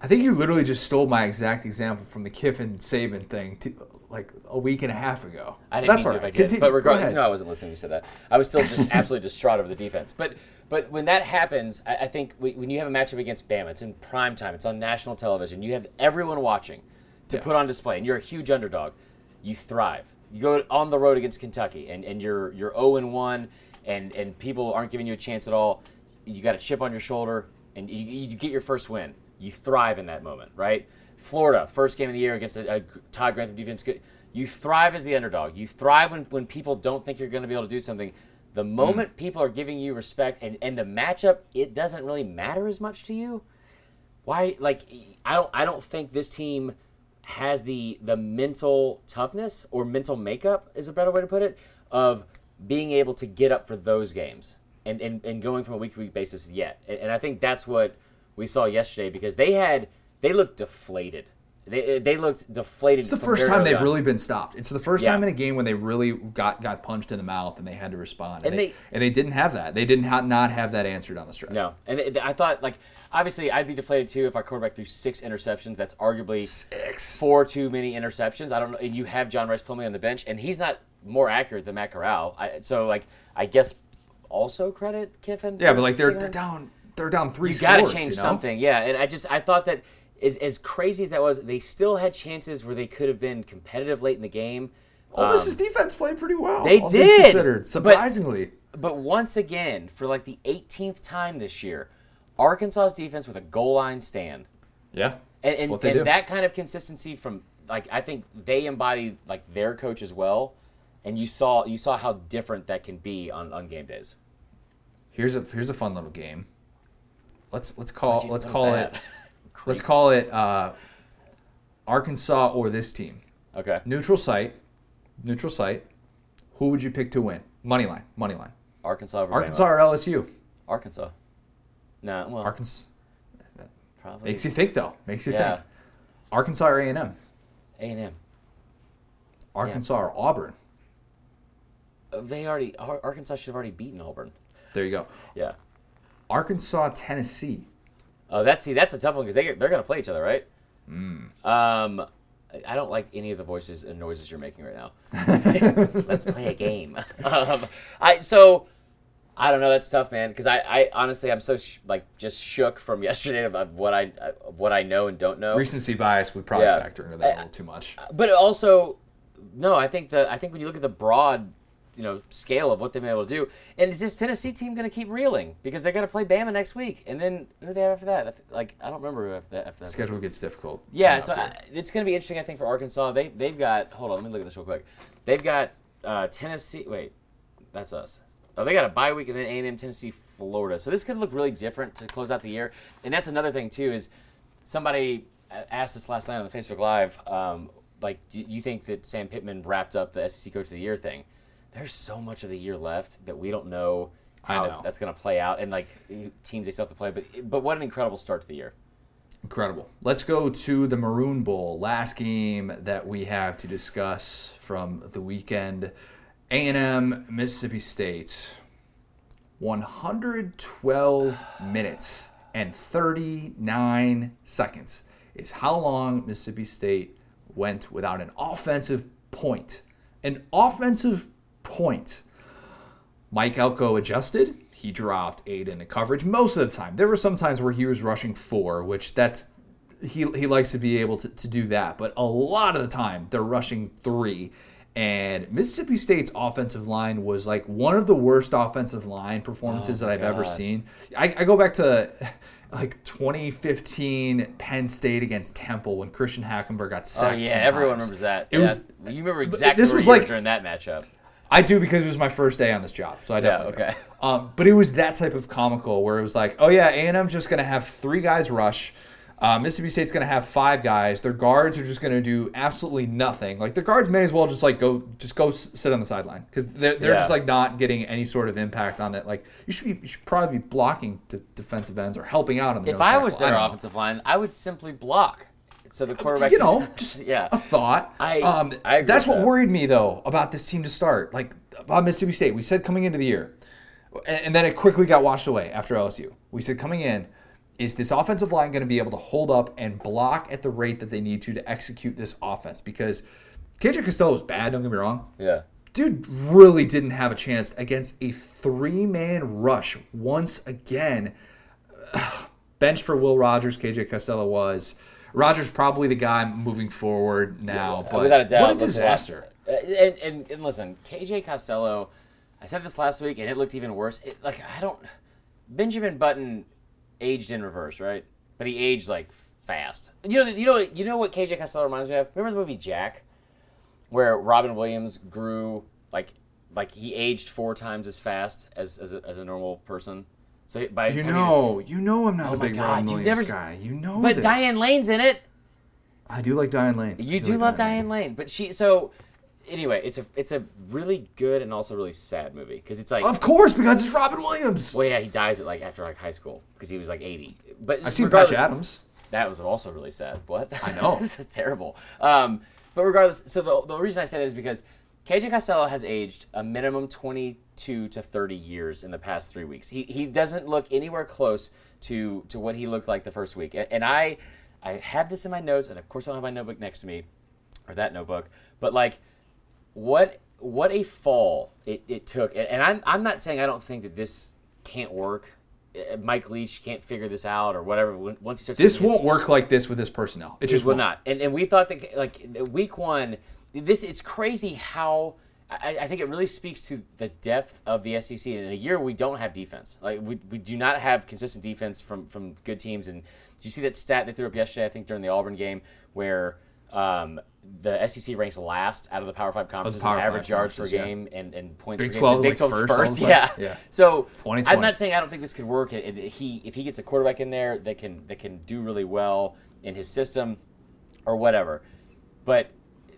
I think you literally just stole my exact example from the Kiffin Saban thing to, like a week and a half ago. I didn't That's mean to right. if I did. Continue. But regardless, no, I wasn't listening you said that. I was still just absolutely distraught over the defense. But but when that happens, I, I think we, when you have a matchup against Bama, it's in prime time, it's on national television. You have everyone watching to Yeah. put on display, and you're a huge underdog. You thrive. You go on the road against Kentucky, and, and you're you're 0 and 1, and and people aren't giving you a chance at all. You got a chip on your shoulder, and you, you get your first win. You thrive in that moment, right? Florida, first game of the year against a, a Todd Grantham defense. Good. You thrive as the underdog. You thrive when, when people don't think you're going to be able to do something. The hmm. moment people are giving you respect and, and the matchup, it doesn't really matter as much to you. Why? Like, I don't. I don't think this team has the the mental toughness or mental makeup is a better way to put it of being able to get up for those games and and, and going from a week to week basis yet. And, and I think that's what we saw yesterday because they had they looked deflated. They eh, they looked deflated. It's the first time they've really been stopped. It's the first Yeah. time in a game when they really got got punched in the mouth and they had to respond. And, And they, they- and they didn't have that. They didn't ha- not have that answer down the stretch. No, and it, I thought like obviously I'd be deflated too if our quarterback threw six interceptions. That's arguably Six. four too many interceptions. I don't know. And you have John Rice Plumlee on the bench, and he's not more accurate than Matt Corral. I, so like I guess also credit Kiffin. Yeah, but like they're, they're down. They're down three. You got to change you know? something. Yeah, and I just I thought that as as crazy as that was, they still had chances where they could have been competitive late in the game. Ole Miss's Um, defense played pretty well. They all did, Considered, surprisingly. But once again, for like the 18th time this year, Arkansas's defense with a goal line stand. yeah. and, and, what they and do. that kind of consistency from like I think they embodied like their coach as well, and you saw you saw how different that can be on, on game days. Here's a here's a fun little game. Let's let's call you- let's call that? it let's call it uh, Arkansas or this team. Okay, Neutral site. Neutral site. Who would you pick to win? Money line. Money line. Arkansas Arkansas Bama. or LSU? Arkansas. No, well, Arkansas probably makes you think though. Makes you yeah, think. Arkansas or A and M? A and M. Arkansas or Auburn? They already Arkansas should have already beaten Auburn. There you go. Yeah. Arkansas, Tennessee. Oh, that's see, that's a tough one because they they're gonna play each other, right? Hmm. Um, I- don't like any of the voices and noises you're making right now. Let's play a game. um, I so I don't know. That's tough, man. Because I, I honestly I'm so sh- like just shook from yesterday of, of what I of what I know and don't know. Recency bias would probably Yeah. factor into that a I- little too much. But also, no, I think the I think when you look at the broad, you know, scale of what they've been able to do, and is this Tennessee team going to keep reeling because they're going to play Bama next week, and then who do they have after that? Like I don't remember who after that. After that. Schedule gets difficult. Yeah, so. I, it's going to be interesting. I think for Arkansas, they they've got. Hold on, let me look at this real quick. They've got uh, Tennessee. Wait, that's us. Oh, they got a bye week and then A and M, Tennessee, Florida. So this could look really different to close out the year. And that's another thing too is somebody asked this last night on the Facebook Live. Um, like, do you think that Sam Pittman wrapped up the SEC Coach of the Year thing? There's so much of the year left that we don't know how know. that's going to play out, and like teams they still have to play. But but what an incredible start to the year. Incredible. Let's go to the Maroon Bowl, last game that we have to discuss from the weekend. A&M Mississippi State. 112 minutes and 39 seconds is how long Mississippi State went without an offensive point. An offensive point. Mike Elko adjusted. He dropped eight into coverage most of the time. There were some times where he was rushing four, which that's he, he likes to be able to, to do that. But a lot of the time they're rushing three. And Mississippi State's offensive line was like one of the worst offensive line performances Oh, that I've ever seen. I, I go back to like 2015 Penn State against Temple when Christian Hackenberg got oh, sacked. Oh yeah, everyone times. remembers that. It Yeah. was you remember exactly this was like- during that matchup. I do because it was my first day on this job, so I definitely. Yeah, okay. Um, but it was that type of comical where it was like, oh yeah, A and M's just gonna have three guys rush. Uh, Mississippi State's going to have five guys. Their guards are just going to do absolutely nothing. Like their guards may as well just like go just go s- sit on the sideline because they're, they're Yeah. just like not getting any sort of impact on it. Like you should be you should probably be blocking defensive ends or helping out on the If I tackle. was their offensive line, I would simply block. So the quarterback, you know, just yeah, a thought. I- um, I agree that's what that. worried me though about this team to start. Like about Mississippi State, we said coming into the year, and, and then it quickly got washed away after LSU. We said coming in, is this offensive line going to be able to hold up and block at the rate that they need to to execute this offense? Because KJ Costello was bad. Don't get me wrong. yeah. Dude really didn't have a chance against a three man rush once again. Bench for Will Rogers, KJ Costello was. Rogers probably the guy moving forward now, but without a doubt, what a disaster. And, and, and listen, KJ Costello, I said this last week, and it looked even worse. It, like I don't, Benjamin Button aged in reverse, right? But he aged like fast. You know, you know, you know what KJ Costello reminds me of? Remember the movie Jack, where Robin Williams grew like like he aged four times as fast as as a, as a normal person. So by the You time he was- know, you know I'm not Oh a big God, Robin Williams never- guy. You know but this. Diane Lane's in it. I do like Diane Lane. You I do like love Diane Lane, but she so anyway, it's a it's a really good and also really sad movie because it's like Of course, because it's Robin Williams. well yeah he dies at like after like high school because he was like 80 but I've seen Patch Adams. that was also really sad what I know. this is terrible um but regardless so the, the reason I say that is because KJ Costello has aged a minimum 22 to 30 years in the past three weeks. He, he doesn't look anywhere close to to what he looked like the first week. And, and I I had this in my notes and of course I don't have my notebook next to me or that notebook but like what what a fall it, it took. And, and I'm, I'm not saying i don't think that this can't work. Uh, mike leach can't figure this out or whatever once he starts This won't work like this with this personnel. It it just will won't. not. And, and we thought that like week one this it's crazy how I, I think it really speaks to the depth of the SEC. In a year, we don't have defense. Like we, we do not have consistent defense from from good teams. And do you see that stat they threw up yesterday? I think during the Auburn game, where um, the SEC ranks last out of the Power Five conferences in Power Five average yards per conferences, yeah. game and, and points Big per game. 12 is, like, first first. Yeah. Yeah. So I'm not saying I don't think this could work. It, it- he if he gets a quarterback in there that can that can do really well in his system or whatever. But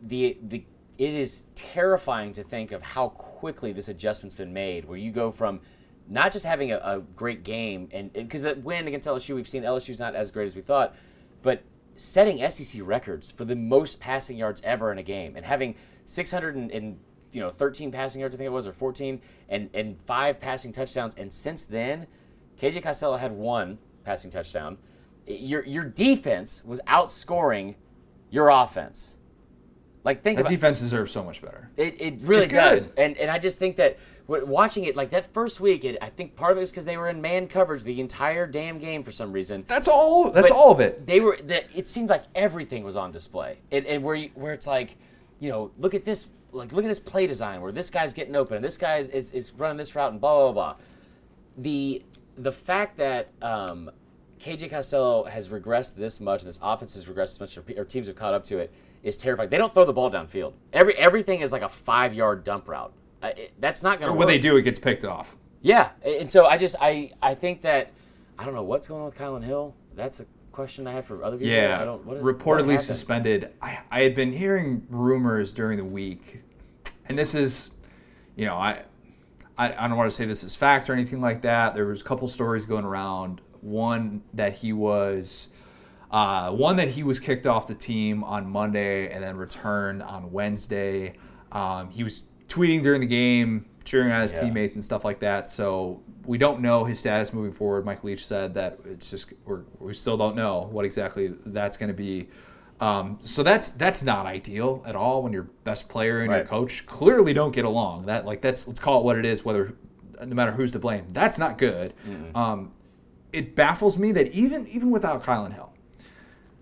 the the it is terrifying to think of how quickly this adjustment's been made where you go from not just having a, a great game and because the win against LSU we've seen LSU's not as great as we thought, but setting SEC records for the most passing yards ever in a game and having 600 and, and you know 13 passing yards I think it was or 14 and and five passing touchdowns and since then KJ Costello had one passing touchdown. Your your defense was outscoring your offense. Like think That about defense deserves so much better. it, it really does, and and I just think that watching it like that first week, it, I think part of it is because they were in man coverage the entire damn game for some reason. That's all. That's But all of it. They were that it seemed like everything was on display, and, and where you, where it's like, you know, look at this, like look at this play design where this guy's getting open and this guy is, is, is running this route and blah blah blah. The the fact that um, KJ Costello has regressed this much and this offense has regressed this much, or teams have caught up to it, is terrifying. They don't throw the ball downfield. Every everything is like a five yard dump route. Uh, it- that's not going to. When they do, it gets picked off. Yeah, and so I just I I think that I don't know what's going on with Kylan Hill. That's a question I have for other people. Yeah, I don't. What, what reportedly happened? suspended. I, I had been hearing rumors during the week, and this is, you know, I, I, I don't want to say this is fact or anything like that. There was a couple stories going around. One that he was, uh, one that he was kicked off the team on Monday and then returned on Wednesday. Um, he was tweeting during the game, cheering on his Yeah. teammates and stuff like that. So we don't know his status moving forward. Mike Leach said that it's just we're, we still don't know what exactly that's going to be. Um, so that's that's not ideal at all when your best player and your coach clearly don't get along. That like that's let's call it what it is. Whether no matter who's to blame, that's not good. Um, it baffles me that even even without Kylan Hill,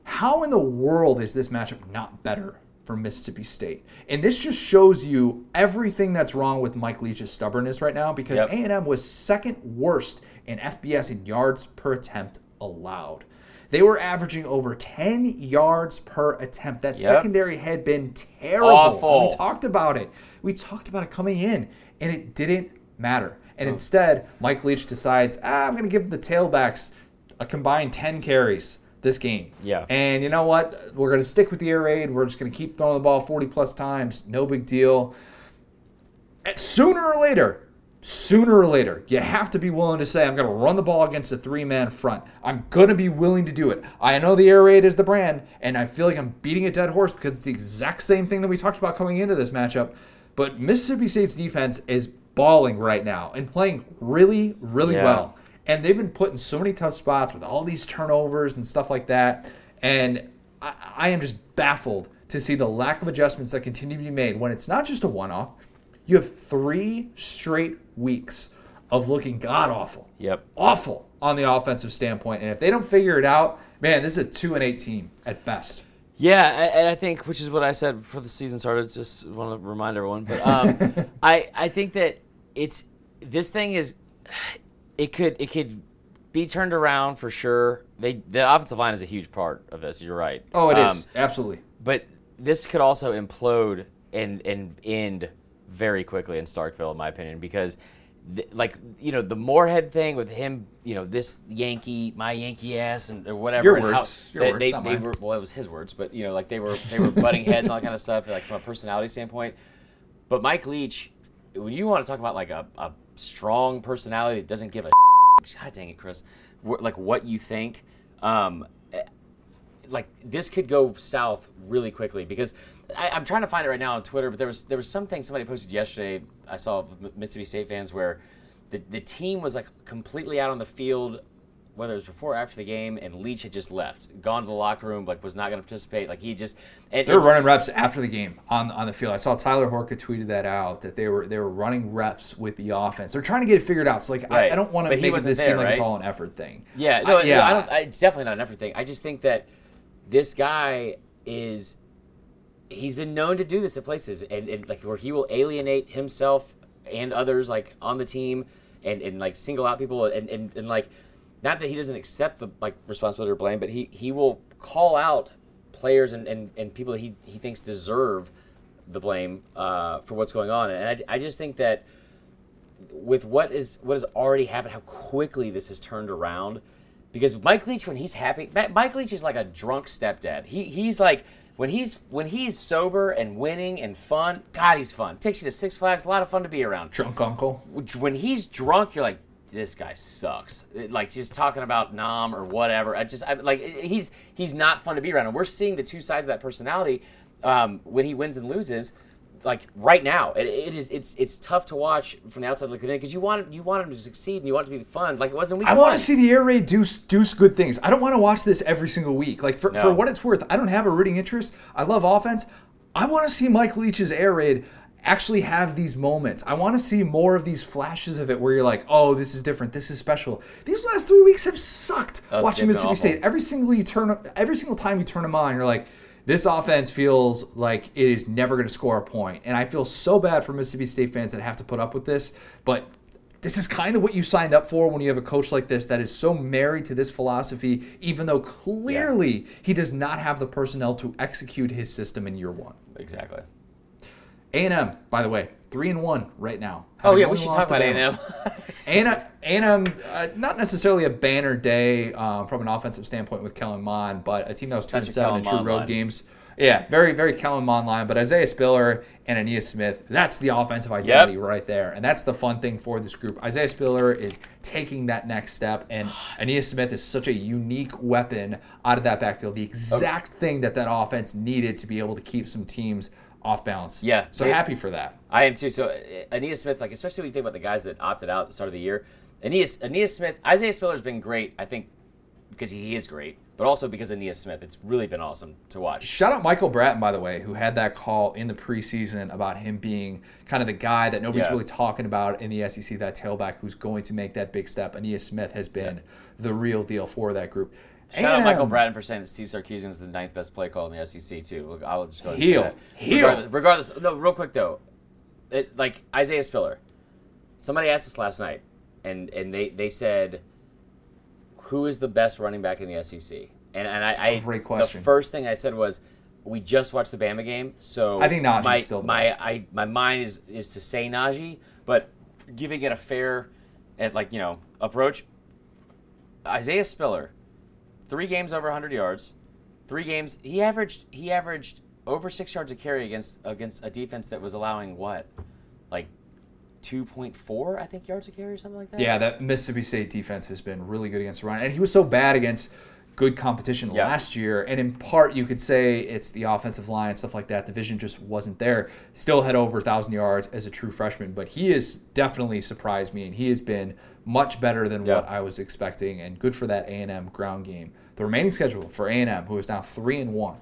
how in the world is this matchup not better for Mississippi State? And this just shows you everything that's wrong with Mike Leach's stubbornness right now because Yep. A&M was second worst in FBS in yards per attempt allowed. They were averaging over 10 yards per attempt. That Yep. secondary had been terrible. Awful. We talked about it. We talked about it coming in, and it didn't matter. And instead, Mike Leach decides, ah, I'm going to give the tailbacks a combined 10 carries. This game. Yeah. And you know what? We're going to stick with the air raid. We're just going to keep throwing the ball 40 plus times. No big deal. And sooner or later, sooner or later, you have to be willing to say, I'm going to run the ball against a three man front. I'm going to be willing to do it. I know the air raid is the brand, and I feel like I'm beating a dead horse because it's the exact same thing that we talked about coming into this matchup. But Mississippi State's defense is balling right now and playing really, really Yeah. well. And they've been put in so many tough spots with all these turnovers and stuff like that. And I, I am just baffled to see the lack of adjustments that continue to be made when it's not just a one off. You have three straight weeks of looking god awful. Yep. Awful on the offensive standpoint. And if they don't figure it out, man, this is a 2 and 8 team at best. Yeah, and I think, which is what I said before the season started. Just want to remind everyone, but um, I I think that it's this thing is it could it could be turned around for sure. They the offensive line is a huge part of this. You're right. Oh, it is Um, Absolutely. but this could also implode and and end very quickly in Starkville, in my opinion, because th- like you know the Moorhead thing with him, you know this Yankee, my Yankee ass, and or whatever. Your words. How, Your they, words, they, not they mine. were well, it was his words, but you know like they were they were butting heads and all that kind of stuff, like from a personality standpoint. But Mike Leach, when you want to talk about like a, a strong personality that doesn't give a God dang it, Chris, like what you think. Um, like this could go south really quickly because I, I'm trying to find it right now on Twitter. But there was there was something somebody posted yesterday. I saw Mississippi State fans where the the team was like completely out on the field, whether it was before or after the game, and Leach had just left, gone to the locker room, like was not going to participate. Like he just and, They were and- running reps after the game on on the field. I saw Tyler Horka tweeted that out that they were they were running reps with the offense. They're trying to get it figured out. So like I, Right. I don't want to make this there, seem like it's all an effort thing. Yeah, no, I- yeah. I don't. I, it's definitely not an effort thing. I just think that this guy is. He's been known to do this at places, and, and like where he will alienate himself and others, like on the team, and, and like single out people, and, and, and like, not that he doesn't accept the like responsibility or blame, but he he will call out players and, and, and people he he thinks deserve the blame uh, for what's going on, and I, I just think that with what is what has already happened, how quickly this has turned around. Because Mike Leach, when he's happy, Mike Leach is like a drunk stepdad. He he's like when he's when he's sober and winning and fun. God, he's fun. Takes you to Six Flags, a lot of fun to be around. Drunk uncle. When he's drunk, you're like, this guy sucks. Like just talking about Nam or whatever. I just I, like he's he's not fun to be around. And we're seeing the two sides of that personality um, when he wins and loses like right now. It, it is it's it's tough to watch from the outside looking in because you want you want him to succeed and you want it to be fun. Like it wasn't week I want to see the air raid do do good things. I don't want to watch this every single week. Like for, No. for what it's worth, I don't have a rooting interest. I love offense. I want to see Mike Leach's air raid actually have these moments. I want to see more of these flashes of it where you're like, oh, this is different. This is special. These last three weeks have sucked. Oh, Watching Mississippi awful. State every single you turn every single time you turn them on, you're like. This offense feels like it is never going to score a point. point, and I feel so bad for Mississippi State fans that have to put up with this. But this is kind of what you signed up for when you have a coach like this that is so married to this philosophy, even though clearly he does not have the personnel to execute his system in year one. exactly. A and M, by the way, three and one right now. Oh yeah, we should talk about A&M. A&M, A&M uh, not necessarily a banner day um, from an offensive standpoint with Kellen Mond, but a team that was two and seven in true road line. games. Yeah, very, very Kellen Mond line. But Isaiah Spiller and Ainias Smith, that's the offensive identity right there. And that's the fun thing for this group. Isaiah Spiller is taking that next step, and Ainias Smith is such a unique weapon out of that backfield. The exact thing that that offense needed to be able to keep some teams off balance. Yeah. So They- happy for that. I am too. So uh, Ainias Smith, like especially when you think about the guys that opted out at the start of the year, Ainias Ainias Smith, Isaiah Spiller's been great. I think because he is great, but also because of Ainias Smith, it's really been awesome to watch. Shout out Michael Bratton, by the way, who had that call in the preseason about him being kind of the guy that nobody's Yeah. really talking about in the SEC, that tailback who's going to make that big step. Ainias Smith has been the real deal for that group. Shout out And, Michael Bratton for saying that Steve Sarkisian was the ninth best play call in the SEC too. Look, I'll just go ahead and Heel. say that. Heel. Regardless, regardless, no, real quick though, it, like Isaiah Spiller, somebody asked us last night, and and they they said, who is the best running back in the SEC? And and I, I great question. The first thing I said was, we just watched the Bama game, so I think Najee's my still the my best. I my mind is is to say Najee, but giving it a fair, and like you know approach. Isaiah Spiller three games over 100 yards, three games. He averaged he averaged over six yards a carry against against a defense that was allowing what, like 2.4 I think yards a carry or something like that. Yeah, that Mississippi State defense has been really good against the run, and he was so bad against good competition Yeah. last year. And in part, you could say it's the offensive line stuff like that. The vision just wasn't there. Still had over thousand yards as a true freshman, but he has definitely surprised me, and he has been much better than Yeah. what I was expecting. And good for that A and M ground game. The remaining schedule for A and M, who is now three and one,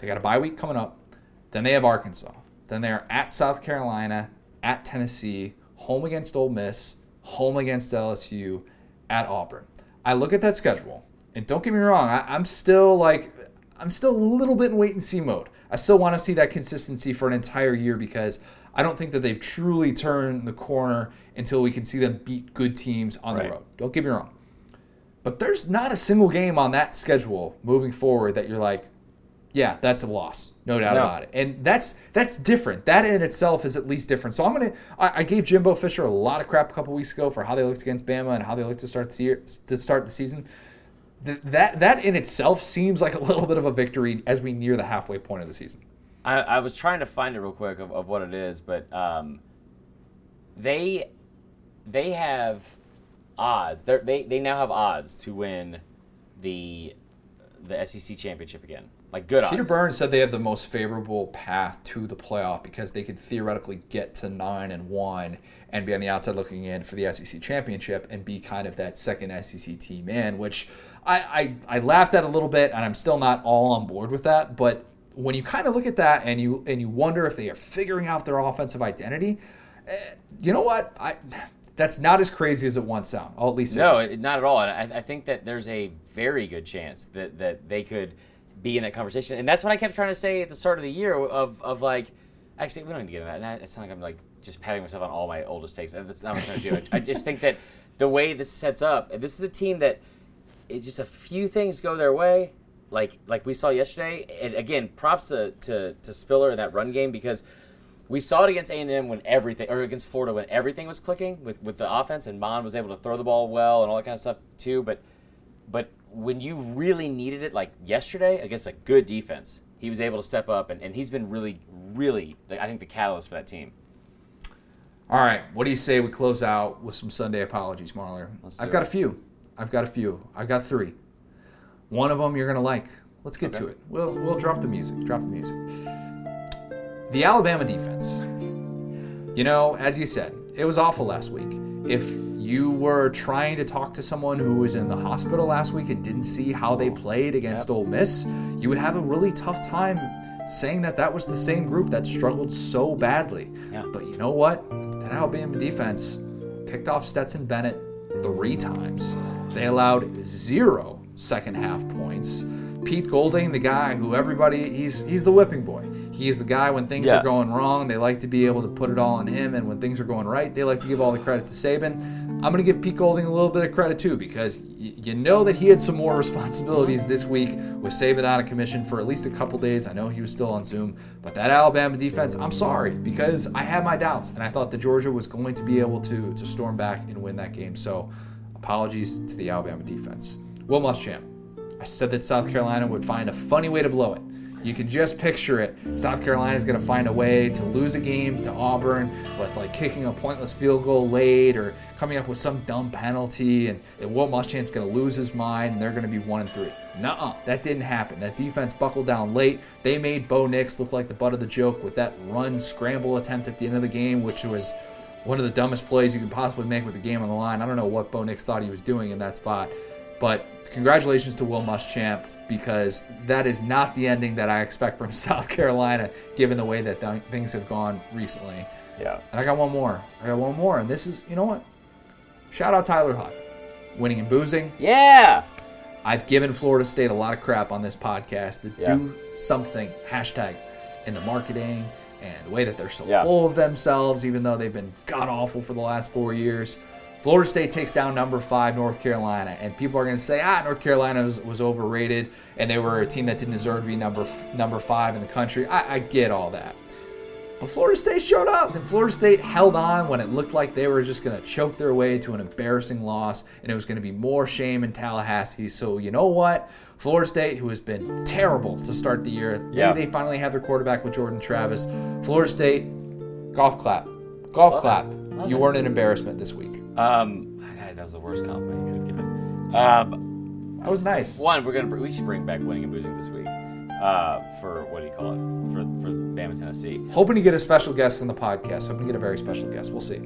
they got a bye week coming up. Then they have Arkansas. Then they are at South Carolina, at Tennessee, home against Ole Miss, home against LSU, at Auburn. I look at that schedule, and don't get me wrong, I, I'm still like, I'm still a little bit in wait and see mode. I still want to see that consistency for an entire year because I don't think that they've truly turned the corner until we can see them beat good teams on Right. the road. Don't get me wrong. But there's not a single game on that schedule moving forward that you're like, yeah, that's a loss, no doubt No. about it. And that's that's different. That in itself is at least different. So I'm gonna. I, I gave Jimbo Fisher a lot of crap a couple weeks ago for how they looked against Bama and how they looked to start the year to start the season. Th- that that in itself seems like a little bit of a victory as we near the halfway point of the season. I, I was trying to find it real quick of, of what it is, but um, they they have odds. They're, they they now have odds to win the the SEC championship again. Like good odds. Peter Burns said they have the most favorable path to the playoff because they could theoretically get to nine and one and be on the outside looking in for the SEC championship and be kind of that second SEC team in, which I, I, I laughed at a little bit and I'm still not all on board with that. But when you kind of look at that and you and you wonder if they are figuring out their offensive identity, eh, you know what? I that's not as crazy as it once sounded. I'll at least No, it- not at all. And I, I think that there's a very good chance that, that they could be in that conversation. And that's what I kept trying to say at the start of the year of, of like, actually, we don't need to get into that. And it's not like I'm like just patting myself on all my oldest takes. Uh, that's not what I'm trying to do. I just think that the way this sets up, this is a team that it just a few things go their way, like like we saw yesterday. And again, props to, to, to Spiller in that run game because we saw it against A&M when everything, or against Florida when everything was clicking with, with the offense, and Mond was able to throw the ball well and all that kind of stuff too. But but when you really needed it, like yesterday against a good defense, he was able to step up, and, and he's been really, really, I think, the catalyst for that team. All right, what do you say we close out with some Sunday apologies, Marler? I've got it. a few. I've got a few. I've got three. One of them you're gonna like. Let's get to it. We'll we'll drop the music. Drop the music. The Alabama defense. You know, as you said, it was awful last week. If you were trying to talk to someone who was in the hospital last week and didn't see how they played against Yep. Ole Miss, you would have a really tough time saying that that was the same group that struggled so badly. Yeah. But you know what? That Alabama defense picked off Stetson Bennett three times. They allowed zero second half points. Pete Golding, the guy who everybody he's he's the whipping boy. He is the guy when things Yeah. are going wrong, they like to be able to put it all on him, and when things are going right, they like to give all the credit to Saban. I'm going to give Pete Golding a little bit of credit too because y- you know that he had some more responsibilities this week with Saban out of commission for at least a couple days. I know he was still on Zoom, but that Alabama defense, I'm sorry because I had my doubts and I thought that Georgia was going to be able to to storm back and win that game. So, apologies to the Alabama defense. Will Muschamp, I said that South Carolina would find a funny way to blow it. You can just picture it. South Carolina is going to find a way to lose a game to Auburn with like kicking a pointless field goal late or coming up with some dumb penalty, and, and Will Muschamp's going to lose his mind, and they're going to be one and three. Nuh-uh, that didn't happen. That defense buckled down late. They made Bo Nix look like the butt of the joke with that run scramble attempt at the end of the game, which was one of the dumbest plays you could possibly make with the game on the line. I don't know what Bo Nix thought he was doing in that spot, but congratulations to Will Muschamp because that is not the ending that I expect from South Carolina, given the way that th- things have gone recently. Yeah. And I got one more. I got one more, and this is, you know what? Shout out Tyler Huck, winning and boozing. Yeah. I've given Florida State a lot of crap on this podcast to Yeah. do something hashtag in the marketing and the way that they're so Yeah. full of themselves, even though they've been god awful for the last four years. Florida State takes down number five North Carolina, and people are going to say, ah, North Carolina was, was overrated, and they were a team that didn't deserve to be number f- number five in the country. I, I get all that. But Florida State showed up, and Florida State held on when it looked like they were just going to choke their way to an embarrassing loss, and it was going to be more shame in Tallahassee. So, you know what? Florida State, who has been terrible to start the year, maybe Yeah. they finally have their quarterback with Jordan Travis. Florida State, golf clap. Golf Love clap. You it. weren't an embarrassment this week. Um, God, that was the worst compliment you could have given. Um, That was so nice. one, we're gonna we should bring back winning and boozing this week. Uh, for what do you call it? For for Bama, Tennessee. Hoping to get a special guest on the podcast. Hoping to get a very special guest. We'll see.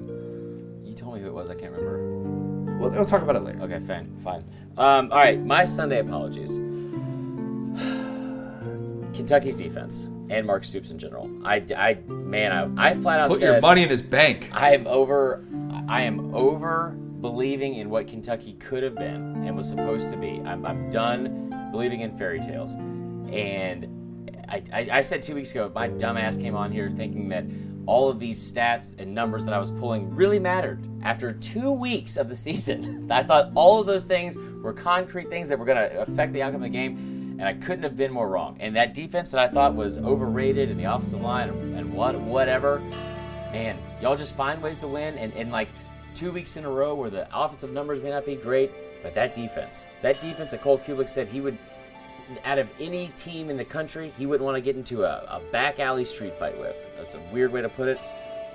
You told me who it was. I can't remember. We'll, we'll talk about it later. Okay, fine, fine. Um, all right, my Sunday apologies. Kentucky's defense and Mark Stoops in general. I, I man, I, I flat out Put said your money in his bank. I am over. I am over believing in what Kentucky could have been and was supposed to be. I'm, I'm done believing in fairy tales. And I, I, I said two weeks ago, my dumbass came on here thinking that all of these stats and numbers that I was pulling really mattered. After two weeks of the season, I thought all of those things were concrete things that were going to affect the outcome of the game, and I couldn't have been more wrong. And that defense that I thought was overrated, and the offensive line, and, and what whatever, man, y'all just find ways to win. And, and like two weeks in a row where the offensive numbers may not be great, but that defense, that defense that Cole Cubelic said he would, out of any team in the country, he wouldn't want to get into a, a back alley street fight with. That's a weird way to put it,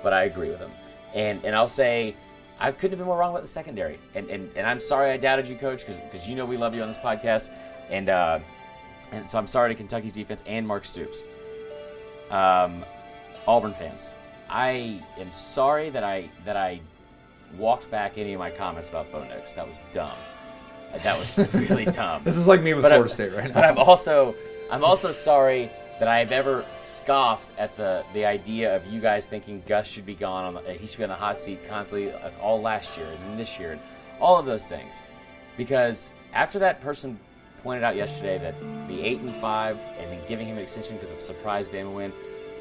but I agree with him. And and I'll say, I couldn't have been more wrong about the secondary. And and, and I'm sorry I doubted you, Coach, because you know we love you on this podcast. And uh, and so I'm sorry to Kentucky's defense and Mark Stoops. Um, Auburn fans, I am sorry that I that I walked back any of my comments about Bo Nix. That was dumb. That was really dumb. This is like me with But Florida I'm- State right now. But. I'm also I'm also sorry that I've ever scoffed at the the idea of you guys thinking Gus should be gone on the, he should be on the hot seat constantly like, all last year and this year and all of those things because after that person pointed out yesterday that the eight and five and then giving him an extension because of surprise Bama win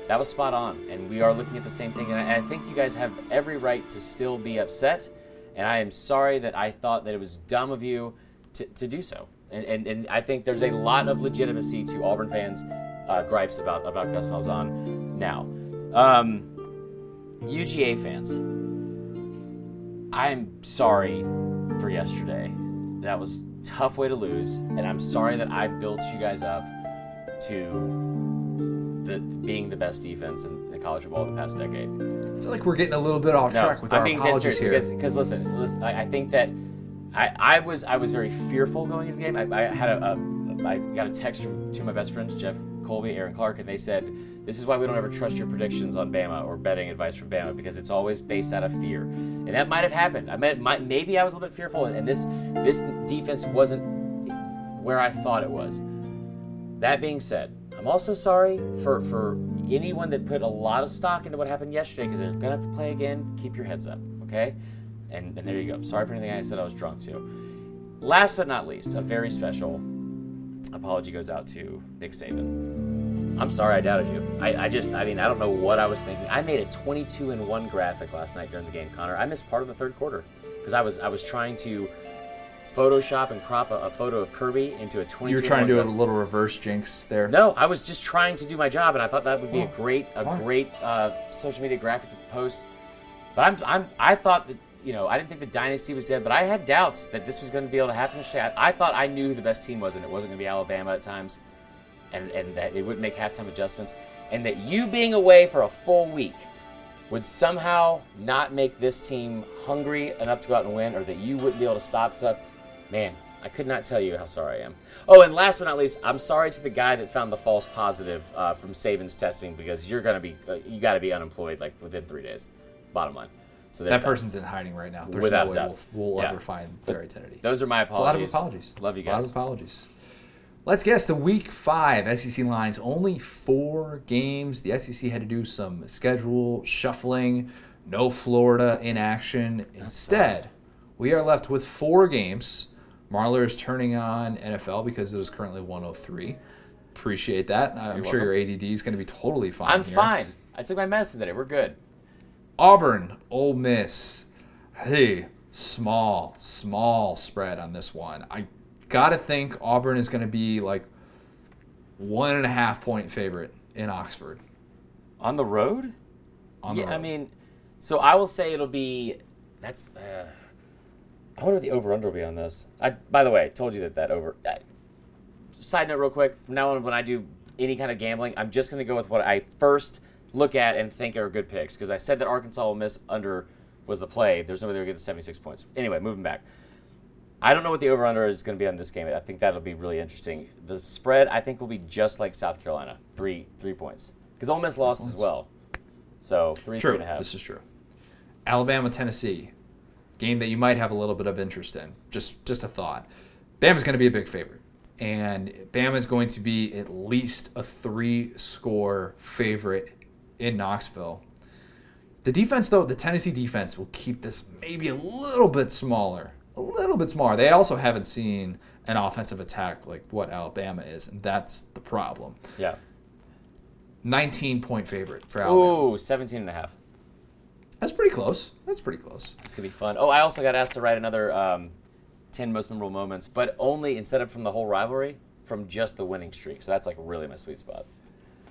that was spot on and we are looking at the same thing and I, I think you guys have every right to still be upset and I am sorry that I thought that it was dumb of you to, to do so. And, and, and I think there's a lot of legitimacy to Auburn fans' uh, gripes about, about Gus Malzahn now. Um, UGA fans, I'm sorry for yesterday. That was tough way to lose, and I'm sorry that I built you guys up to the, being the best defense in, in college football the past decade. I feel like we're getting a little bit off track with I'm our being apologies here. because, listen, listen, I, I think that I, I was I was very fearful going into the game. I, I had a, a I got a text from two of my best friends, Jeff Colby, Aaron Clark, and they said this is why we don't ever trust your predictions on Bama or betting advice from Bama because it's always based out of fear, and that might have happened. I meant might, maybe I was a little bit fearful, and this this defense wasn't where I thought it was. That being said, I'm also sorry for, for anyone that put a lot of stock into what happened yesterday because they're gonna have to play again. Keep your heads up, okay? And, and there you go. Sorry for anything I said I was drunk too. Last but not least, a very special apology goes out to Nick Saban. I'm sorry I doubted you. I, I just, I mean, I don't know what I was thinking. I made a 22 and one graphic last night during the game, Connor. I missed part of the third quarter because I was I was trying to Photoshop and crop a, a photo of Kirby into a 22. you were and trying to do a little reverse jinx there. No, I was just trying to do my job, and I thought that would be a great, a great uh, social media graphic to post. But I'm, I'm, I thought that you know, I didn't think the dynasty was dead, but I had doubts that this was going to be able to happen. I, I thought I knew who the best team was, and it wasn't going to be Alabama at times, and and that it wouldn't make halftime adjustments, and that you being away for a full week would somehow not make this team hungry enough to go out and win, or that you wouldn't be able to stop stuff. Man, I could not tell you how sorry I am. Oh, and last but not least, I'm sorry to the guy that found the false positive uh, from Saban's testing because you're gonna be, uh, you got to be unemployed like within three days. Bottom line. So there's That person's in hiding right now. There's Without no doubt. we'll, we'll Yeah. ever find their identity. Those are my It's a lot of apologies. apologies. Love you guys. A lot of apologies. Let's guess the week five SEC lines. Only four games. The SEC had to do some schedule shuffling. No Florida in action. Instead, we are left with four games. Marler is turning on NFL because it is currently 103. Appreciate that. I'm You're sure welcome. your ADD is going to be totally fine. I'm here. fine. I took my medicine today. We're good. Auburn, Ole Miss. Hey, small, small spread on this one. I gotta think Auburn is gonna be like one and a half point favorite in Oxford. On the road? on the road. I mean, so I will say it'll be. That's. Uh, I wonder what the over under will be on this. I, by the way, I told you that that over. I, side note, real quick. From now on, when I do any kind of gambling, I'm just going to go with what I first look at and think are good picks. Because I said that Arkansas will miss under was the play. There's no way they were getting 76 points. Anyway, moving back. I don't know what the over under is going to be on this game. I think that'll be really interesting. The spread, I think, will be just like South Carolina, three three points. Because Ole Miss lost as well. So three, True. three and a half. This is true. Alabama, Tennessee, game that you might have a little bit of interest in. Just just a thought. Bama's going to be a big favorite, and Bama's going to be at least a three score favorite in Knoxville. The defense, though, the Tennessee defense will keep this maybe a little bit smaller, a little bit smaller. They also haven't seen an offensive attack like what Alabama is, and that's the problem. Yeah. 19 point favorite for Alabama. Ooh, 17 and a half. That's pretty close. That's pretty close. It's going to be fun. Oh, I also got asked to write another um, 10 most memorable moments, but only instead of from the whole rivalry, from just the winning streak. So that's like really my sweet spot.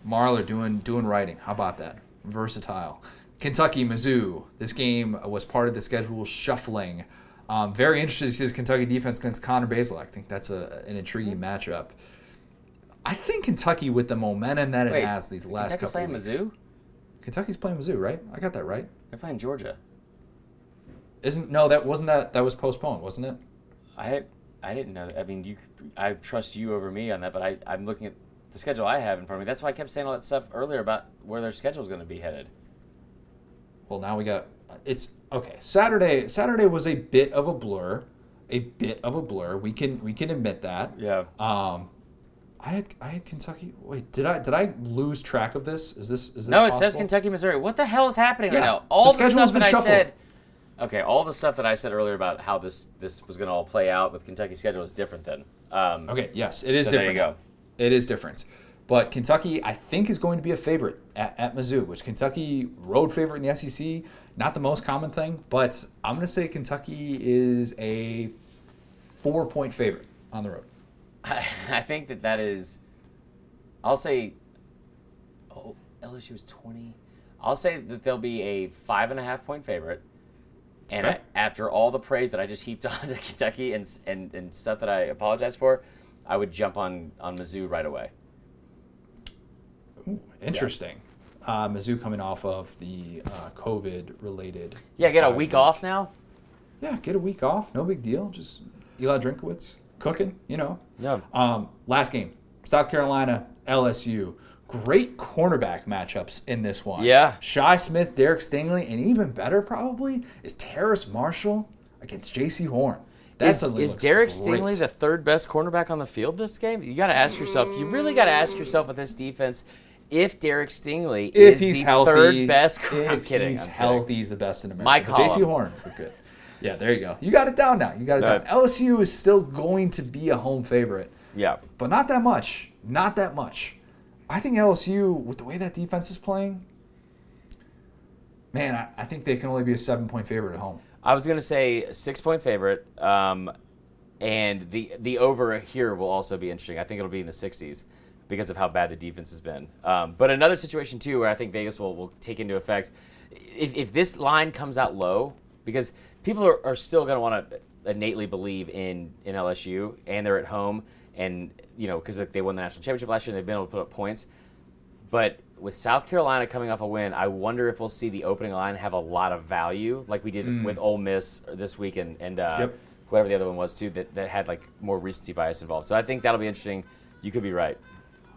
Marler doing doing writing. How about that? Versatile. Kentucky, Mizzou. This game was part of the schedule shuffling. Um, very interested to see this Kentucky defense against Connor Bazelak. I think that's a, an intriguing matchup. I think Kentucky, with the momentum that it Wait, has these last Kentucky's couple playing weeks, Mizzou? Kentucky's playing Mizzou, right? I got that right. They're playing Georgia. Isn't no? That wasn't that. That was postponed, wasn't it? I I didn't know. I mean, you. I trust you over me on that, but I I'm looking at the schedule I have in front of me. That's why I kept saying all that stuff earlier about where their schedule is going to be headed. Well, now we got it's okay. Saturday Saturday was a bit of a blur, a bit of a blur. We can we can admit that. Yeah. Um, I had I had Kentucky. Wait, did I did I lose track of this? Is this is this No, it says? Kentucky, Missouri. What the hell is happening right Yeah, now? All the, schedule's stuff that I said. Okay, all the stuff that I said earlier about how this this was going to all play out with Kentucky's schedule is different then. Um, Okay, yes, it is So there you different. It is different. But Kentucky, I think, is going to be a favorite at, at Mizzou, which Kentucky road favorite in the SEC. Not the most common thing, but I'm going to say Kentucky is a four point favorite on the road. I, I think that that is. I'll say. Oh, LSU is twenty. I'll say that they'll be a five and a half point favorite. And Okay. I, after all the praise that I just heaped on to Kentucky and, and and stuff that I apologize for, I would jump on on Mizzou right away. Ooh, interesting. Uh, Mizzou coming off of the uh, COVID related. Yeah, get a week off now. Yeah, get a week off. No big deal. Just Eli Drinkwitz cooking, you know. Yeah. Um, last game, South Carolina, LSU. Great cornerback matchups in this one. Yeah. Shi Smith, Derek Stingley, and even better probably is Terrace Marshall against Jaycee Horn. That Is, is Derek great. Stingley the third best cornerback on the field this game? You got to ask yourself. You really got to ask yourself with this defense if Derek Stingley if is the healthy, third best. I'm kidding. he's I'm kidding. healthy, he's the best in America. Mike But Jaycee Horn is the good. Yeah, there you go. You got it down now. You got it down. LSU is still going to be a home favorite, Yeah. but not that much. Not that much. I think LSU, with the way that defense is playing, man, I, I think they can only be a seven point favorite at home. I was gonna say six point favorite, um, and the the over here will also be interesting. I think it'll be in the 60s because of how bad the defense has been. Um, but another situation too, where I think Vegas will, will take into effect if, if this line comes out low, because people are, are still gonna want to innately believe in in LSU, and they're at home, and you know because they won the national championship last year, and they've been able to put up points. But with South Carolina coming off a win, I wonder if we'll see the opening line have a lot of value, like we did with Ole Miss this week and, and uh, Yep. whatever the other one was too, that, that had like more recency bias involved. So I think that'll be interesting. You could be right.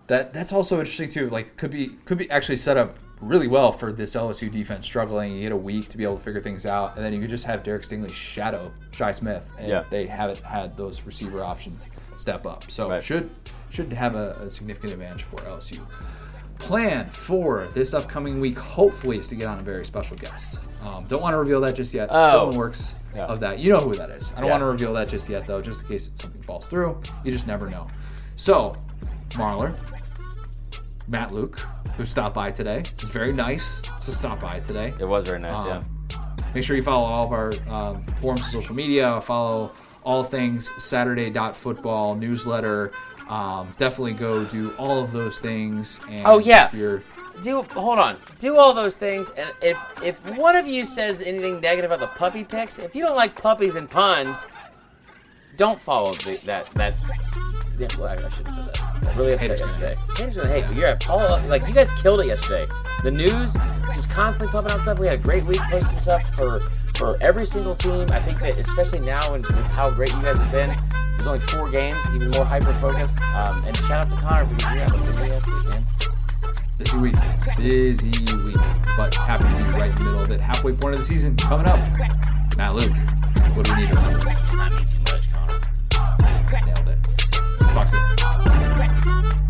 That that's also interesting too. Like could be could be actually set up really well for this LSU defense struggling. You get a week to be able to figure things out, and then you could just have Derek Stingley shadow Shi Smith, and Yeah. they haven't had those receiver options step up. So Right. should should have a, a significant advantage for LSU. Plan for this upcoming week, hopefully, is to get on a very special guest. Um, don't want to reveal that just yet. Still Oh. in works Yeah. of that. You know who that is. I don't Yeah. want to reveal that just yet, though, just in case something falls through. You just never know. So, Marler, Matt Luke, who stopped by today. It was very nice to stop by today. It was very nice, yeah. Um, Make sure you follow all of our um, forums of social media. Follow all things Saturday.football newsletter. Um, definitely go do all of those things. And Oh, yeah. If you're do hold on. Do all those things, and if if one of you says anything negative about the puppy pics, if you don't like puppies and puns, don't follow the, that that. Yeah, well, I, I shouldn't have said that. That really upset Haters gonna yesterday. Haters gonna hate, but you're at up. Like you guys killed it yesterday. The news just constantly pumping out stuff. We had a great week posting stuff for for every single team. I think that especially now and with how great you guys have been, there's only four games, even more hyper focus. Um, and shout out to Connor because you had a busy ass week, man. Busy week. Busy week. But happy to be right in the middle of it. Halfway point of the season coming up. Matt Luke, what do we need to remember? Not me too much, Connor. Nailed it. Talk